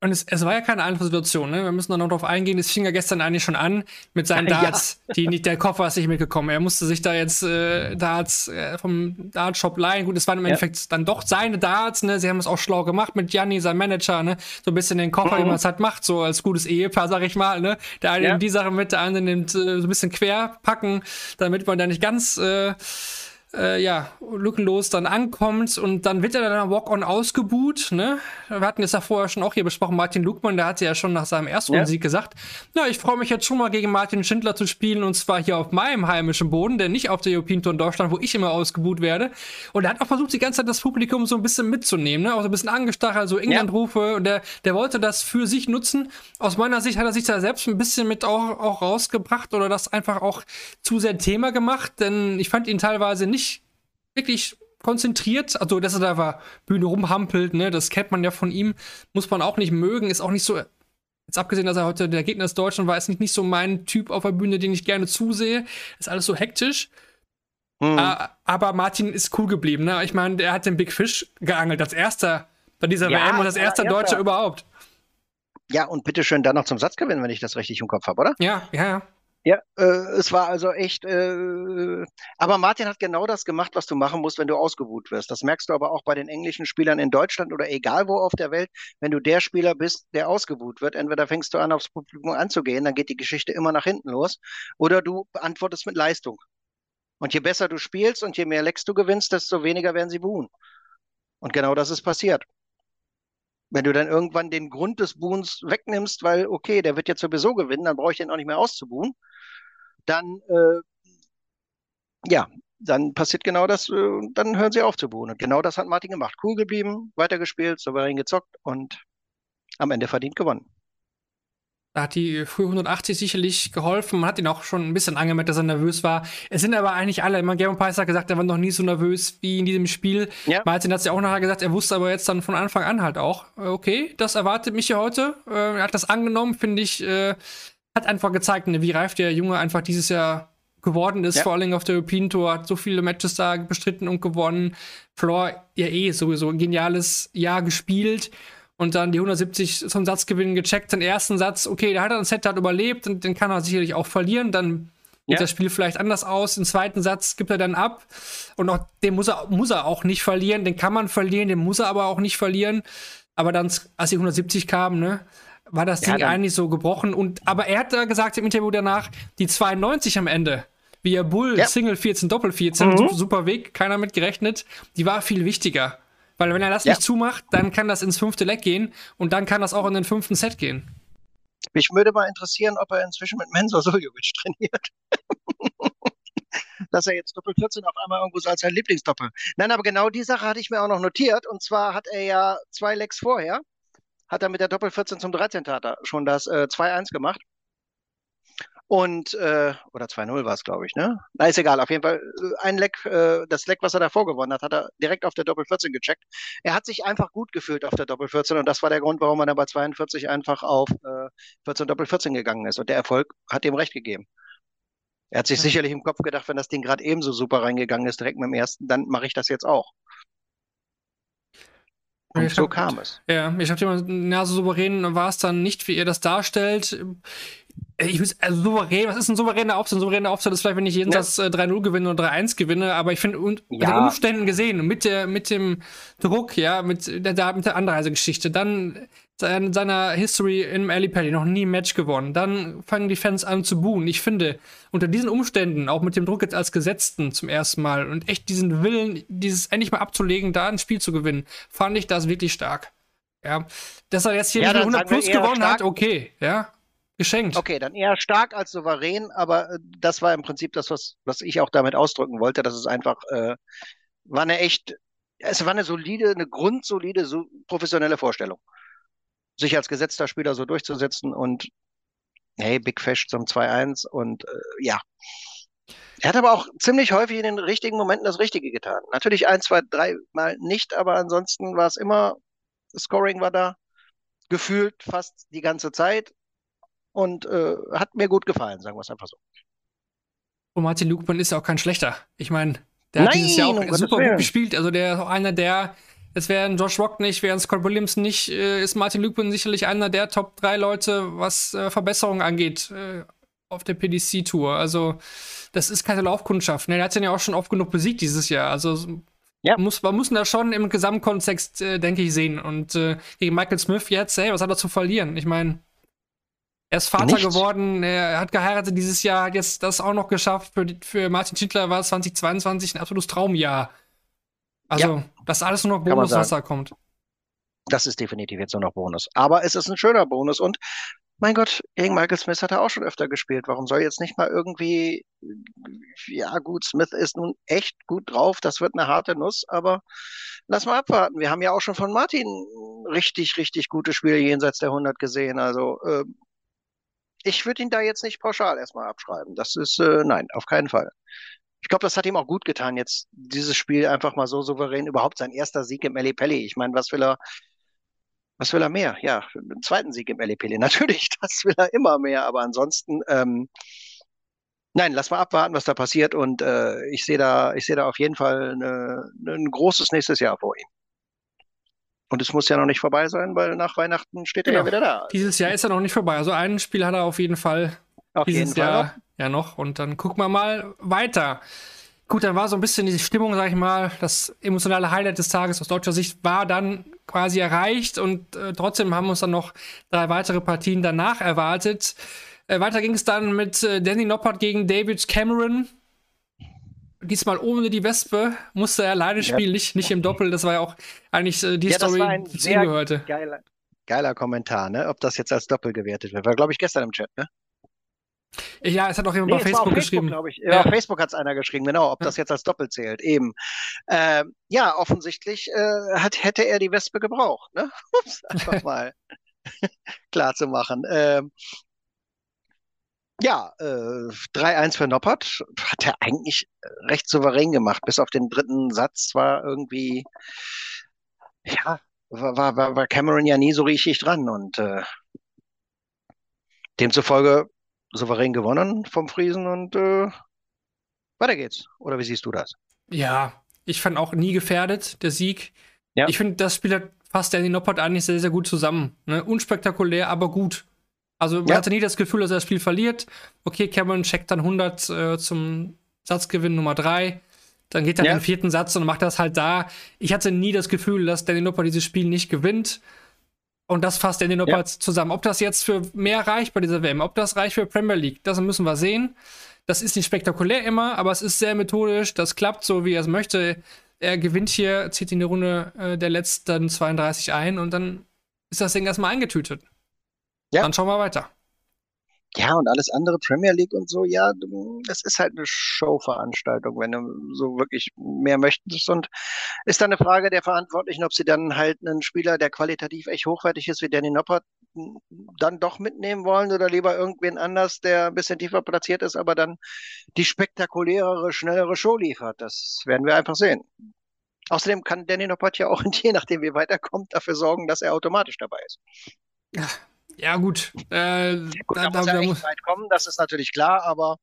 Und es, es, war ja keine einfache Situation, ne? Wir müssen da noch drauf eingehen. Es fing ja gestern eigentlich schon an mit seinen Darts. Ja. Die, der Koffer ist nicht mitgekommen. Er musste sich da jetzt äh, Darts äh, vom Dartshop leihen. Gut, es waren im ja. Endeffekt dann doch seine Darts, ne? Sie haben es auch schlau gemacht mit Gianni, seinem Manager, ne? So ein bisschen den Koffer, mhm. wie man es halt macht, so als gutes Ehepaar, sag ich mal, ne? Der eine ja. nimmt die Sache mit, der andere nimmt äh, so ein bisschen quer packen, damit man da nicht ganz äh, äh, ja, lückenlos dann ankommt und dann wird er dann Walk-On ausgebuht, ne? Wir hatten es ja vorher schon auch hier besprochen, Martin Lugmann, der hatte ja schon nach seinem ersten ja. Sieg gesagt, na, ich freue mich jetzt schon mal gegen Martin Schindler zu spielen und zwar hier auf meinem heimischen Boden, denn nicht auf der European Tour in Deutschland, wo ich immer ausgebuht werde. Und er hat auch versucht, die ganze Zeit das Publikum so ein bisschen mitzunehmen, ne? Auch so ein bisschen angestachelt, so England-Rufe ja. und der, der wollte das für sich nutzen. Aus meiner Sicht hat er sich da selbst ein bisschen mit auch, auch rausgebracht oder das einfach auch zu sehr Thema gemacht, denn ich fand ihn teilweise nicht wirklich konzentriert, also dass er da war, Bühne rumhampelt, ne, das kennt man ja von ihm, muss man auch nicht mögen, ist auch nicht so, jetzt abgesehen, dass er heute der Gegner des Deutschen war, ist nicht, nicht so mein Typ auf der Bühne, den ich gerne zusehe, ist alles so hektisch. Mhm. aber Martin ist cool geblieben, ne? Ich meine, der hat den Big Fish geangelt, als erster bei dieser ja, WM und als erster Deutscher überhaupt. Ja, und bitteschön dann noch zum Satz gewinnen, wenn ich das richtig im Kopf habe, oder? Ja, ja, ja. Ja, äh, es war also echt, äh, aber Martin hat genau das gemacht, was du machen musst, wenn du ausgebuht wirst. Das merkst du aber auch bei den englischen Spielern in Deutschland oder egal wo auf der Welt. Wenn du der Spieler bist, der ausgebuht wird, entweder fängst du an, aufs Publikum anzugehen, dann geht die Geschichte immer nach hinten los, oder du beantwortest mit Leistung. Und je besser du spielst und je mehr Lecks du gewinnst, desto weniger werden sie buhen. Und genau das ist passiert. Wenn du dann irgendwann den Grund des Buhens wegnimmst, weil, okay, der wird jetzt sowieso gewinnen, dann brauche ich den auch nicht mehr auszubuhen, dann, äh, ja, dann passiert genau das, äh, dann hören sie auf zu buhen. Und genau das hat Martin gemacht. Cool geblieben, weitergespielt, souverän gezockt und am Ende verdient gewonnen. Da hat die frühe 180 sicherlich geholfen. Man hat ihn auch schon ein bisschen angemerkt, dass er nervös war. Es sind aber eigentlich alle. Immer Gavin Price hat gesagt, er war noch nie so nervös wie in diesem Spiel. Ja. Martin hat es ja auch nachher gesagt, er wusste aber jetzt dann von Anfang an halt auch, äh, okay, das erwartet mich hier heute. Äh, er hat das angenommen, finde ich, äh, hat einfach gezeigt, ne, wie reif der Junge einfach dieses Jahr geworden ist, ja. vor allem auf der European Tour, hat so viele Matches da bestritten und gewonnen. Floor ja eh sowieso ein geniales Jahr gespielt und dann die 170 zum Satzgewinn gecheckt, den ersten Satz, okay, der hat er ein Set hat überlebt und den kann er sicherlich auch verlieren, dann geht ja. das Spiel vielleicht anders aus. Den zweiten Satz gibt er dann ab und auch den muss er, muss er auch nicht verlieren, den kann man verlieren, den muss er aber auch nicht verlieren. Aber dann, als die 170 kamen, ne, war das Ding ja, eigentlich so gebrochen. Und, aber er hat da gesagt im Interview danach, die 92 am Ende, wie er Bull, ja. Single 14, Doppel 14, mhm. super Weg, keiner mit gerechnet, die war viel wichtiger. Weil wenn er das ja. nicht zumacht, dann kann das ins fünfte Leck gehen und dann kann das auch in den fünften Set gehen. Mich würde mal interessieren, ob er inzwischen mit Mensur Suljovic trainiert. Dass er jetzt Doppel 14 auf einmal irgendwo so als sein Lieblingsdoppel. Nein, aber genau die Sache hatte ich mir auch noch notiert. Und zwar hat er ja zwei Lecks vorher hat er mit der Doppel 14 zum 13. hat er schon das äh, 2-1 gemacht. Und, äh, oder 2-0 war es, glaube ich, ne? Na, ist egal. Auf jeden Fall, äh, ein Leck, äh, das Leck, was er davor gewonnen hat, hat er direkt auf der Doppel 14 gecheckt. Er hat sich einfach gut gefühlt auf der Doppel 14 und das war der Grund, warum er dann bei 42 einfach auf äh, 14 Doppel 14 gegangen ist. Und der Erfolg hat ihm recht gegeben. Er hat sich ja. sicherlich im Kopf gedacht, wenn das Ding gerade ebenso super reingegangen ist, direkt mit dem ersten, dann mache ich das jetzt auch. Und ich so hab, kam es. Ja, ich habe immer, na, so souverän war es dann nicht, wie ihr das darstellt. Ich weiß, also souverän, was ist ein souveräner Auftritt? Ein souveräner Auftritt ist vielleicht, wenn ich jeden ja. Satz äh, 3-0 gewinne oder 3-1 gewinne, aber ich finde, unter ja. den Umständen gesehen, mit, der, mit dem Druck, ja, mit der, mit der Anreisegeschichte, dann in seiner History im Ali Pally noch nie ein Match gewonnen. Dann fangen die Fans an zu buhen. Ich finde, unter diesen Umständen, auch mit dem Druck jetzt als Gesetzten zum ersten Mal und echt diesen Willen, dieses endlich mal abzulegen, da ein Spiel zu gewinnen, fand ich das wirklich stark. Ja, dass er jetzt hier ja, nicht 100 plus gewonnen stark. hat, okay, ja, geschenkt. Okay, dann eher stark als souverän, aber äh, das war im Prinzip das, was, was ich auch damit ausdrücken wollte, dass es einfach äh, war eine echt, es war eine solide, eine grundsolide, so professionelle Vorstellung sich als gesetzter Spieler so durchzusetzen und hey, Big Fish zum 2-1 und äh, ja. Er hat aber auch ziemlich häufig in den richtigen Momenten das Richtige getan. Natürlich ein, zwei, drei Mal nicht, aber ansonsten war es immer, Scoring war da, gefühlt fast die ganze Zeit und äh, hat mir gut gefallen, sagen wir es einfach so. Und Martin Lugmann ist ja auch kein schlechter. Ich meine, der hat Nein, dieses Jahr auch um super gut gespielt. Also der ist auch einer der es wären Josh Rock nicht, wären Scott Williams nicht, äh, ist Martin Lupin sicherlich einer der Top 3 Leute, was äh, Verbesserungen angeht äh, auf der PDC-Tour. Also, das ist keine Laufkundschaft. Ne? Er hat ihn ja auch schon oft genug besiegt dieses Jahr. Also, ja. muss, man muss ihn da schon im Gesamtkontext, äh, denke ich, sehen. Und äh, gegen Michael Smith jetzt, hey, was hat er zu verlieren? Ich meine, er ist Vater Nicht? geworden, er hat geheiratet dieses Jahr, hat jetzt das auch noch geschafft. Für, für Martin Schindler war 2022 ein absolutes Traumjahr. Also, ja. das ist alles nur noch Bonus, was da kommt. Das ist definitiv jetzt nur noch Bonus. Aber es ist ein schöner Bonus und mein Gott, gegen Michael Smith hat er auch schon öfter gespielt. Warum soll jetzt nicht mal irgendwie, ja gut, Smith ist nun echt gut drauf, das wird eine harte Nuss, aber lass mal abwarten. Wir haben ja auch schon von Martin richtig, richtig gute Spiele jenseits der 100 gesehen. Also äh, ich würde ihn da jetzt nicht pauschal erstmal abschreiben. Das ist, äh, nein, auf keinen Fall. Ich glaube, das hat ihm auch gut getan, jetzt dieses Spiel einfach mal so souverän, überhaupt sein erster Sieg im Pelli. Ich meine, was will er was will er mehr? Ja, einen zweiten Sieg im LEPL. Natürlich, das will er immer mehr, aber ansonsten, ähm, nein, lass mal abwarten, was da passiert und äh, ich sehe da, ich sehe da auf jeden Fall eine, ein großes nächstes Jahr vor ihm. Und es muss ja noch nicht vorbei sein, weil nach Weihnachten steht er ja, ja wieder da. Dieses Jahr ist er noch nicht vorbei. Also ein Spiel hat er auf jeden Fall auf dieses jeden Fall Jahr noch. ja noch. Und dann gucken wir mal weiter. Gut, dann war so ein bisschen die Stimmung, sag ich mal, das emotionale Highlight des Tages aus deutscher Sicht war dann quasi erreicht und äh, trotzdem haben uns dann noch drei weitere Partien danach erwartet. Äh, weiter ging es dann mit äh, Danny Noppert gegen David Cameron. Diesmal ohne die Wespe musste er alleine spielen, ja. nicht, nicht im Doppel. Das war ja auch eigentlich äh, die ja, Story, die zu ihm gehörte. Geiler, geiler Kommentar, ne? Ob das jetzt als Doppel gewertet wird. War, glaube ich, gestern im Chat, ne? Ja, es hat auch jemand nee, bei Facebook, Facebook geschrieben. Ich. Ja. Auf Facebook hat es einer geschrieben, genau, ob ja. das jetzt als Doppel zählt. Eben. Ähm, ja, offensichtlich äh, hat, hätte er die Wespe gebraucht, ne? Um es einfach mal klar zu machen. Ähm, ja, äh, 3-1 für Noppert hat er eigentlich recht souverän gemacht, bis auf den dritten Satz war irgendwie, ja, war, war, war Cameron ja nie so richtig dran und äh, demzufolge souverän gewonnen vom Friesen und äh, weiter geht's. Oder wie siehst du das? Ja, ich fand auch nie gefährdet, der Sieg. Ja. Ich finde, das Spiel hat fast Danny Noppert eigentlich sehr, sehr gut zusammen. Ne? Unspektakulär, aber gut. Also man ja. hatte nie das Gefühl, dass er das Spiel verliert. Okay, Cameron checkt dann 100 äh, zum Satzgewinn Nummer 3. Dann geht er ja. in den vierten Satz und macht das halt da. Ich hatte nie das Gefühl, dass Danny Noppert dieses Spiel nicht gewinnt. Und das fasst Danny Noppert ja. zusammen. Ob das jetzt für mehr reicht bei dieser WM, ob das reicht für Premier League, das müssen wir sehen. Das ist nicht spektakulär immer, aber es ist sehr methodisch. Das klappt so, wie er es möchte. Er gewinnt hier, zieht in die Runde äh, der letzten 32 ein und dann ist das Ding erstmal eingetütet. Ja. Dann schauen wir weiter. Ja, und alles andere, Premier League und so, ja, das ist halt eine Showveranstaltung, wenn du so wirklich mehr möchtest. Und ist dann eine Frage der Verantwortlichen, ob sie dann halt einen Spieler, der qualitativ echt hochwertig ist, wie Danny Noppert, dann doch mitnehmen wollen oder lieber irgendwen anders, der ein bisschen tiefer platziert ist, aber dann die spektakulärere, schnellere Show liefert. Das werden wir einfach sehen. Außerdem kann Danny Noppert ja auch, je nachdem wie weiterkommt, dafür sorgen, dass er automatisch dabei ist. Ja, ja, gut. Äh, gut da, da, muss ja da muss weit kommen, das ist natürlich klar, aber.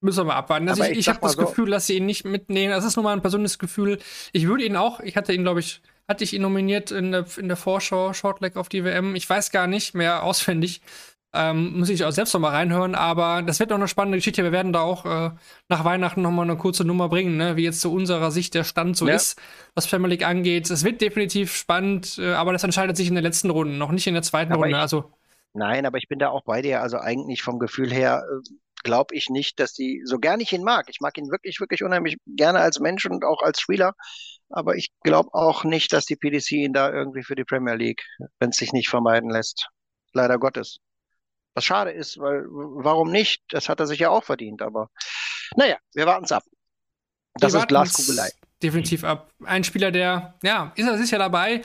Müssen wir abwarten. Also ich, ich, ich habe das so. Gefühl, dass sie ihn nicht mitnehmen. Das ist nur mal ein persönliches Gefühl. Ich würde ihn auch, ich hatte ihn, glaube ich, hatte ich ihn nominiert in der, in der Vorschau, Shortleg auf die WM. Ich weiß gar nicht mehr auswendig. Ähm, muss ich auch selbst noch mal reinhören, aber das wird noch eine spannende Geschichte. Wir werden da auch äh, nach Weihnachten noch mal eine kurze Nummer bringen, ne? wie jetzt zu unserer Sicht der Stand so ja. ist, was Family League angeht. Es wird definitiv spannend, äh, aber das entscheidet sich in der letzten Runde, noch nicht in der zweiten aber Runde. Ich, also nein, aber ich bin da auch bei dir. Also eigentlich vom Gefühl her äh, glaube ich nicht, dass die, so gern ich ihn mag, ich mag ihn wirklich, wirklich unheimlich gerne als Mensch und auch als Spieler, aber ich glaube auch nicht, dass die PDC ihn da irgendwie für die Premier League, wenn es sich nicht vermeiden lässt. Leider Gottes. Was schade ist, weil warum nicht? Das hat er sich ja auch verdient, aber naja, wir warten es ab. Das wir ist Glaskugelei. Definitiv ab. Ein Spieler, der, ja, ist er sicher dabei.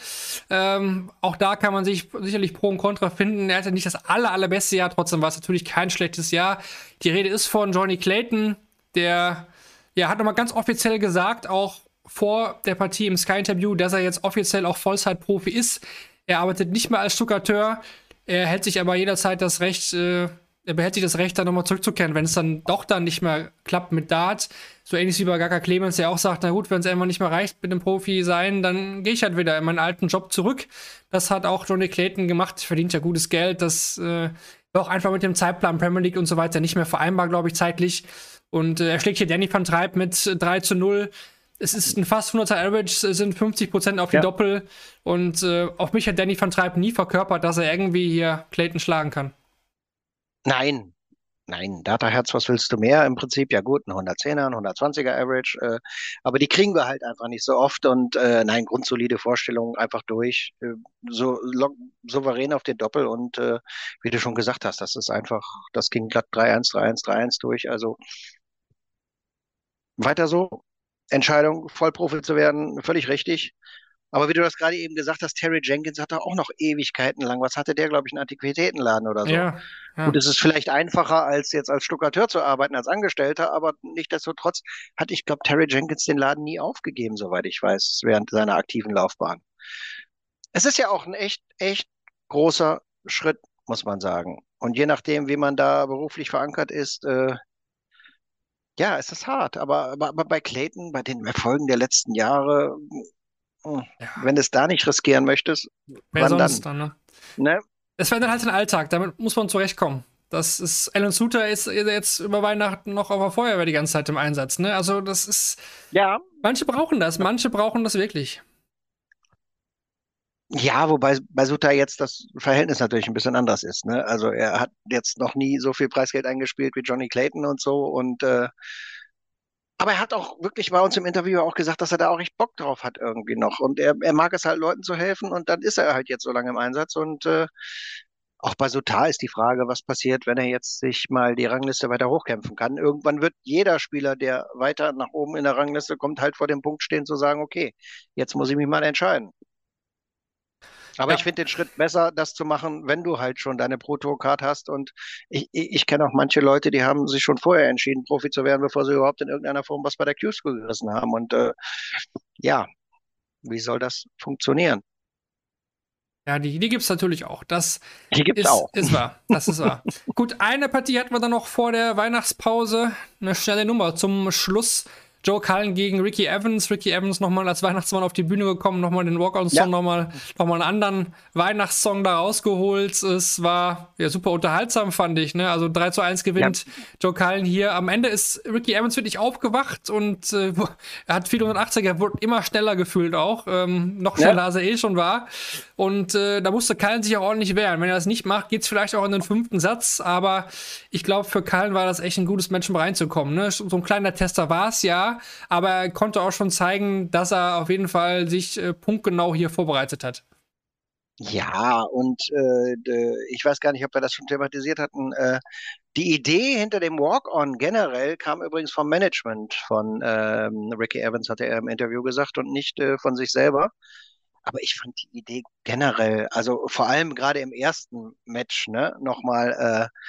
Ähm, auch da kann man sich sicherlich Pro und Contra finden. Er hatte nicht das aller, allerbeste Jahr, trotzdem war es natürlich kein schlechtes Jahr. Die Rede ist von Johnny Clayton, der ja, hat nochmal ganz offiziell gesagt, auch vor der Partie im Sky-Interview, dass er jetzt offiziell auch Vollzeit-Profi ist. Er arbeitet nicht mehr als Stuckateur, er hält sich aber jederzeit das Recht, äh, er behält sich das Recht, da nochmal zurückzukehren, wenn es dann doch dann nicht mehr klappt mit Dart. So ähnlich wie bei Gaka Clemens, der auch sagt, na gut, wenn es einfach nicht mehr reicht mit dem Profi sein, dann gehe ich halt wieder in meinen alten Job zurück. Das hat auch Johnny Clayton gemacht, verdient ja gutes Geld. Das äh, auch einfach mit dem Zeitplan Premier League und so weiter nicht mehr vereinbar, glaube ich, zeitlich. Und äh, er schlägt hier Danny van Treib mit 3 zu 0. es ist ein fast 100er Average, sind 50% auf die Ja. Doppel. Und äh, auch mich hat Danny van Treib nie verkörpert, dass er irgendwie hier Clayton schlagen kann. Nein, nein, Data-Herz, was willst du mehr? Im Prinzip, ja gut, ein 110er, ein 120er Average, äh, aber die kriegen wir halt einfach nicht so oft und äh, nein, grundsolide Vorstellungen einfach durch, äh, so souverän auf den Doppel und äh, wie du schon gesagt hast, das ist einfach, das ging glatt 3-1, 3-1, 3-1 durch, also weiter so, Entscheidung, Vollprofi zu werden, völlig richtig. Aber wie du das gerade eben gesagt hast, Terry Jenkins hatte auch noch Ewigkeiten lang. Was hatte der, glaube ich, einen Antiquitätenladen oder so? Ja, ja. Gut, es ist vielleicht einfacher, als jetzt als Stuckateur zu arbeiten, als Angestellter, aber nichtsdestotrotz hat, ich glaube, Terry Jenkins den Laden nie aufgegeben, soweit ich weiß, während seiner aktiven Laufbahn. Es ist ja auch ein echt, echt großer Schritt, muss man sagen. Und je nachdem, wie man da beruflich verankert ist, äh, ja, es ist hart. Aber, aber, aber bei Clayton, bei den Erfolgen der letzten Jahre, mh, Ja. wenn du es da nicht riskieren möchtest, Wer wann sonst dann? dann, ne? Ne? Es wäre dann halt ein Alltag, damit muss man zurechtkommen. Das ist, Alan Suter ist jetzt über Weihnachten noch auf der Feuerwehr die ganze Zeit im Einsatz, ne? Also, das ist, Ja, manche brauchen das, manche brauchen das wirklich. Ja, wobei bei Suter jetzt das Verhältnis natürlich ein bisschen anders ist. Ne? Also er hat jetzt noch nie so viel Preisgeld eingespielt wie Johnny Clayton und so. Und äh, aber er hat auch wirklich bei uns im Interview auch gesagt, dass er da auch echt Bock drauf hat irgendwie noch. Und er, er mag es halt Leuten zu helfen und dann ist er halt jetzt so lange im Einsatz. Und äh, auch bei Sutar ist die Frage, was passiert, wenn er jetzt sich mal die Rangliste weiter hochkämpfen kann. Irgendwann wird jeder Spieler, der weiter nach oben in der Rangliste kommt, halt vor dem Punkt stehen zu sagen, okay, jetzt muss ich mich mal entscheiden. Aber Ja. ich finde den Schritt besser, das zu machen, wenn du halt schon deine Pro Tour Card hast. Und ich, ich, ich kenne auch manche Leute, die haben sich schon vorher entschieden, Profi zu werden, bevor sie überhaupt in irgendeiner Form was bei der Q-School gerissen haben. Und äh, ja, wie soll das funktionieren? Ja, die, die gibt es natürlich auch. Das Die gibt's ist, auch. ist wahr. Das ist wahr. Gut, eine Partie hatten wir dann noch vor der Weihnachtspause. Eine schnelle Nummer zum Schluss. Joe Cullen gegen Ricky Evans. Ricky Evans nochmal als Weihnachtsmann auf die Bühne gekommen, nochmal den Walk-On-Song, Ja. nochmal noch mal einen anderen Weihnachtssong da rausgeholt. Es war ja super unterhaltsam, fand ich. Ne? Also 3 zu 1 gewinnt Joe Cullen hier. Am Ende ist Ricky Evans wirklich aufgewacht und äh, er hat 480 er wurde immer schneller gefühlt auch. Ähm, noch Ja. schneller, als er eh schon war. Und äh, da musste Cullen sich auch ordentlich wehren. Wenn er das nicht macht, geht's vielleicht auch in den fünften Satz. Aber ich glaube, für Cullen war das echt ein gutes Match, um reinzukommen. Ne? So ein kleiner Tester war es ja, aber er konnte auch schon zeigen, dass er auf jeden Fall sich äh, punktgenau hier vorbereitet hat. Ja, und äh, ich weiß gar nicht, ob wir das schon thematisiert hatten. Äh, die Idee hinter dem Walk-On generell kam übrigens vom Management von ähm, Ricky Evans, hatte er im Interview gesagt, und nicht äh, von sich selber. Aber ich fand die Idee generell, also vor allem gerade im ersten Match, ne, nochmal äh,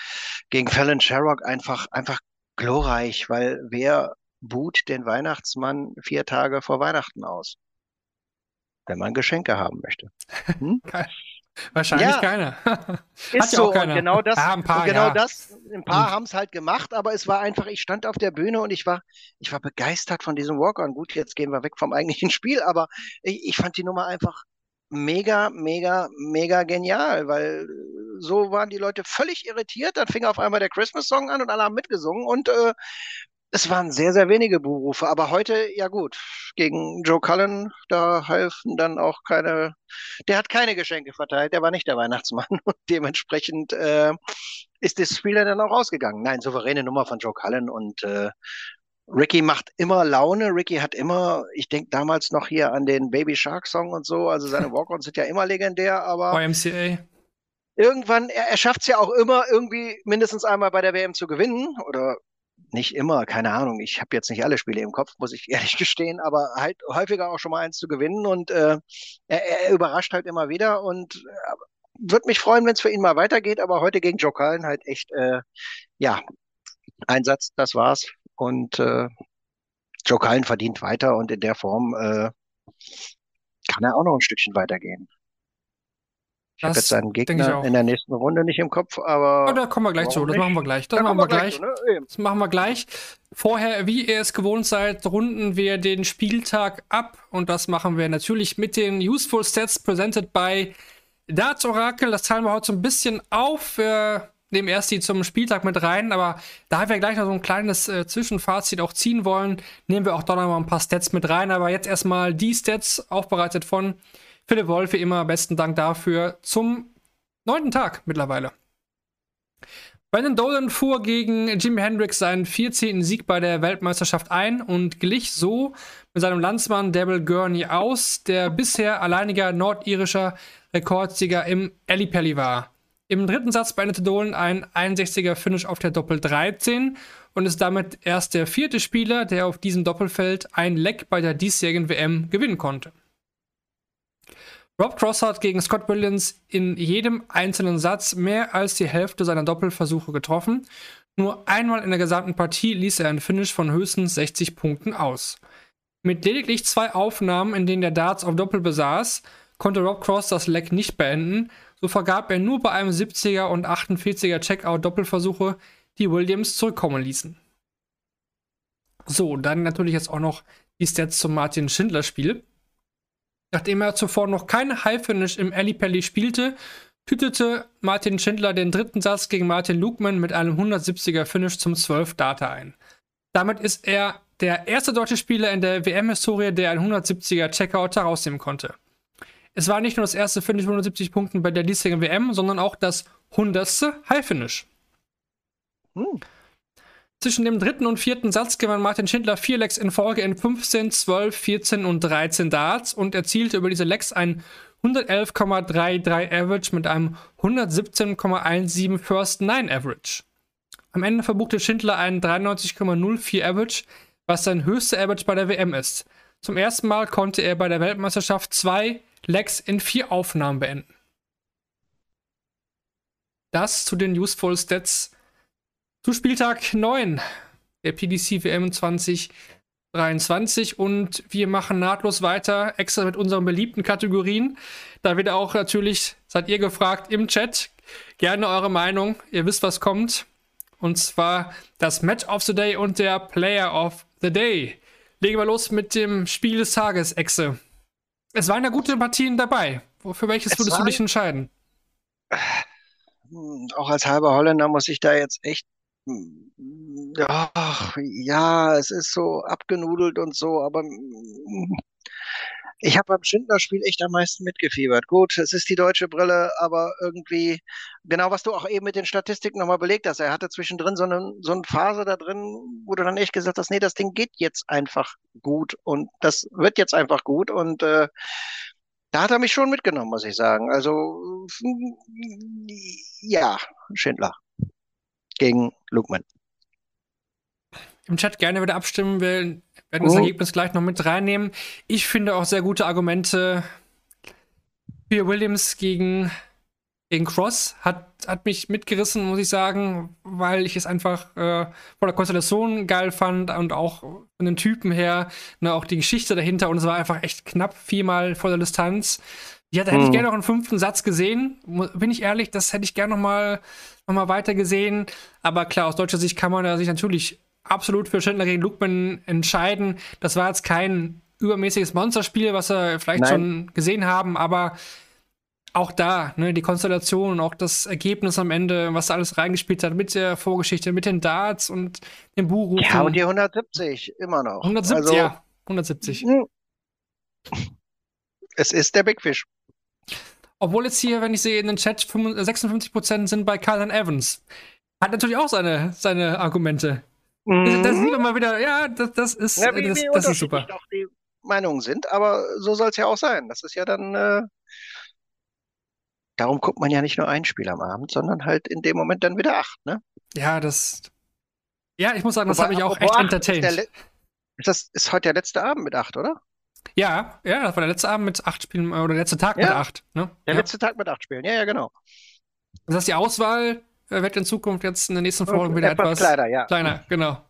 gegen Fallon Sherrock einfach, einfach glorreich, weil wer buht den Weihnachtsmann vier Tage vor Weihnachten aus? Wenn man Geschenke haben möchte. Wahrscheinlich Ja. keiner. Ist ja so, auch keiner. und genau das, Ja, ein paar, genau ja. das, ein paar Und- haben es halt gemacht, aber es war einfach, ich stand auf der Bühne und ich war, ich war begeistert von diesem Walk-On. Gut, jetzt gehen wir weg vom eigentlichen Spiel, aber ich, ich fand die Nummer einfach mega, mega, mega genial, weil so waren die Leute völlig irritiert. Dann fing auf einmal der Christmas-Song an und alle haben mitgesungen und äh, es waren sehr, sehr wenige Buhrufe. Aber heute, ja gut, gegen Joe Cullen, da halfen dann auch keine, der hat keine Geschenke verteilt, der war nicht der Weihnachtsmann. Und dementsprechend äh, ist das Spiel dann auch ausgegangen. Nein, souveräne Nummer von Joe Cullen und äh, Ricky macht immer Laune. Ricky hat immer, ich denke damals noch hier an den Baby Shark Song und so. Also seine Walk-ons sind ja immer legendär, aber YMCA. irgendwann, er, er schafft es ja auch immer, irgendwie mindestens einmal bei der WM zu gewinnen. Oder nicht immer, keine Ahnung. Ich habe jetzt nicht alle Spiele im Kopf, muss ich ehrlich gestehen, aber halt häufiger auch schon mal eins zu gewinnen. Und äh, er, er überrascht halt immer wieder und äh, würde mich freuen, wenn es für ihn mal weitergeht. Aber heute gegen Joe Cullen halt echt, äh, ja, Einsatz, das war's. Und äh, Joe Cullen verdient weiter und in der Form äh, kann er auch noch ein Stückchen weitergehen. Ich habe jetzt seinen Gegner in der nächsten Runde nicht im Kopf, aber Aber da kommen wir gleich zu. Das nicht? machen wir gleich. Das Da machen wir gleich. zu, ne? Das machen wir gleich. Vorher, wie ihr es gewohnt seid, runden wir den Spieltag ab. Und das machen wir natürlich mit den Useful Stats presented by Darts Oracle. Das teilen wir heute so ein bisschen auf. Wir nehmen erst die zum Spieltag mit rein, aber da wir gleich noch so ein kleines äh, Zwischenfazit auch ziehen wollen, nehmen wir auch doch noch mal ein paar Stats mit rein. Aber jetzt erstmal die Stats, aufbereitet von Philipp Wolf, wie immer, besten Dank dafür, zum neunten Tag mittlerweile. Brandon Dolan fuhr gegen Jimi Hendrix seinen 14. Sieg bei der Weltmeisterschaft ein und glich so mit seinem Landsmann Devil Gurney aus, der bisher alleiniger nordirischer Rekordsieger im Ellipelli war. Im dritten Satz beendete Dolan ein 61er Finish auf der Doppel 13 und ist damit erst der vierte Spieler, der auf diesem Doppelfeld ein Leck bei der diesjährigen WM gewinnen konnte. Rob Cross hat gegen Scott Williams in jedem einzelnen Satz mehr als die Hälfte seiner Doppelversuche getroffen. Nur einmal in der gesamten Partie ließ er ein Finish von höchstens 60 Punkten aus. Mit lediglich zwei Aufnahmen, in denen der Darts auf Doppel besaß, konnte Rob Cross das Leck nicht beenden. So vergab er nur bei einem 70er und 48er Checkout Doppelversuche, die Williams zurückkommen ließen. So, dann natürlich jetzt auch noch die Stats zum Martin Schindler Spiel. Nachdem er zuvor noch kein High-Finish im Pelli spielte, tütete Martin Schindler den dritten Satz gegen Martin Lugman mit einem 170er Finish zum 12 Data ein. Damit ist er der erste deutsche Spieler in der WM-Historie, der einen 170er Checkout herausnehmen konnte. Es war nicht nur das erste Finish mit 170 Punkten bei der diesjährigen WM, sondern auch das 100. High-Finish. Hm. Zwischen dem dritten und vierten Satz gewann Martin Schindler vier Lecks in Folge in 15, 12, 14 und 13 Darts und erzielte über diese Lecks ein 111,33 Average mit einem 117,17 First Nine Average. Am Ende verbuchte Schindler einen 93,04 Average, was sein höchster Average bei der WM ist. Zum ersten Mal konnte er bei der Weltmeisterschaft zwei Lecks in vier Aufnahmen beenden. Das zu den Useful Stats zu Spieltag 9 der PDC WM 2023 und wir machen nahtlos weiter, extra mit unseren beliebten Kategorien. Da wird auch natürlich, seid ihr gefragt im Chat, gerne eure Meinung. Ihr wisst, was kommt. Und zwar das Match of the Day und der Player of the Day. Legen wir los mit dem Spiel des Tages, Exe. Es waren ja gute Partien dabei. Für welches es würdest du dich entscheiden? Hm, auch als halber Holländer muss ich da jetzt echt Ach, ja, es ist so abgenudelt und so, aber mm, ich habe beim Schindler-Spiel echt am meisten mitgefiebert. Gut, es ist die deutsche Brille, aber irgendwie, genau was du auch eben mit den Statistiken nochmal belegt hast, er hatte zwischendrin so eine, so eine Phase da drin, wo du dann echt gesagt hast, nee, das Ding geht jetzt einfach gut und das wird jetzt einfach gut und äh, da hat er mich schon mitgenommen, muss ich sagen. Also, ja, Schindler gegen Lukman. Im Chat gerne wieder abstimmen. Wir werden das oh. Ergebnis gleich noch mit reinnehmen. Ich finde auch sehr gute Argumente für Williams gegen, gegen Cross. Hat, hat mich mitgerissen, muss ich sagen, weil ich es einfach äh, von der Konstellation geil fand und auch von den Typen her, ne, auch die Geschichte dahinter. Und es war einfach echt knapp viermal vor der Distanz. Ja, da hätte hm. ich gerne noch einen fünften Satz gesehen. Bin ich ehrlich, das hätte ich gerne noch mal, noch mal weiter gesehen. Aber klar, aus deutscher Sicht kann man da sich natürlich absolut für Schindler gegen Lukman entscheiden. Das war jetzt kein übermäßiges Monsterspiel, was wir vielleicht Nein. schon gesehen haben, aber auch da, ne, die Konstellation und auch das Ergebnis am Ende, was da alles reingespielt hat mit der Vorgeschichte, mit den Darts und dem Buch. Ja, und die 170 immer noch. 170, also, ja, 170. Es ist der Big Fish. Obwohl jetzt hier, wenn ich sehe in den Chat, 56% sind bei Carlin Evans. Hat natürlich auch seine, seine Argumente. Mhm. Das sieht man mal wieder, ja, das, das ist, ja, wie, das, wie das ist super. Auch die Meinungen sind, aber so soll es ja auch sein. Das ist ja dann, äh, darum guckt man ja nicht nur ein Spiel am Abend, sondern halt in dem Moment dann wieder acht, ne? Ja, das, ja, ich muss sagen, das habe ich auch echt entertained. Ist, ist, das ist heute der letzte Abend mit acht, oder? Ja, ja, das war der letzte Abend mit acht Spielen, oder der letzte Tag ja. mit acht. Ne? Der ja. letzte Tag mit acht Spielen, ja, ja, genau. Das heißt, die Auswahl äh, wird in Zukunft jetzt in der nächsten Folge okay, wieder etwas, etwas kleiner, ja. kleiner, genau.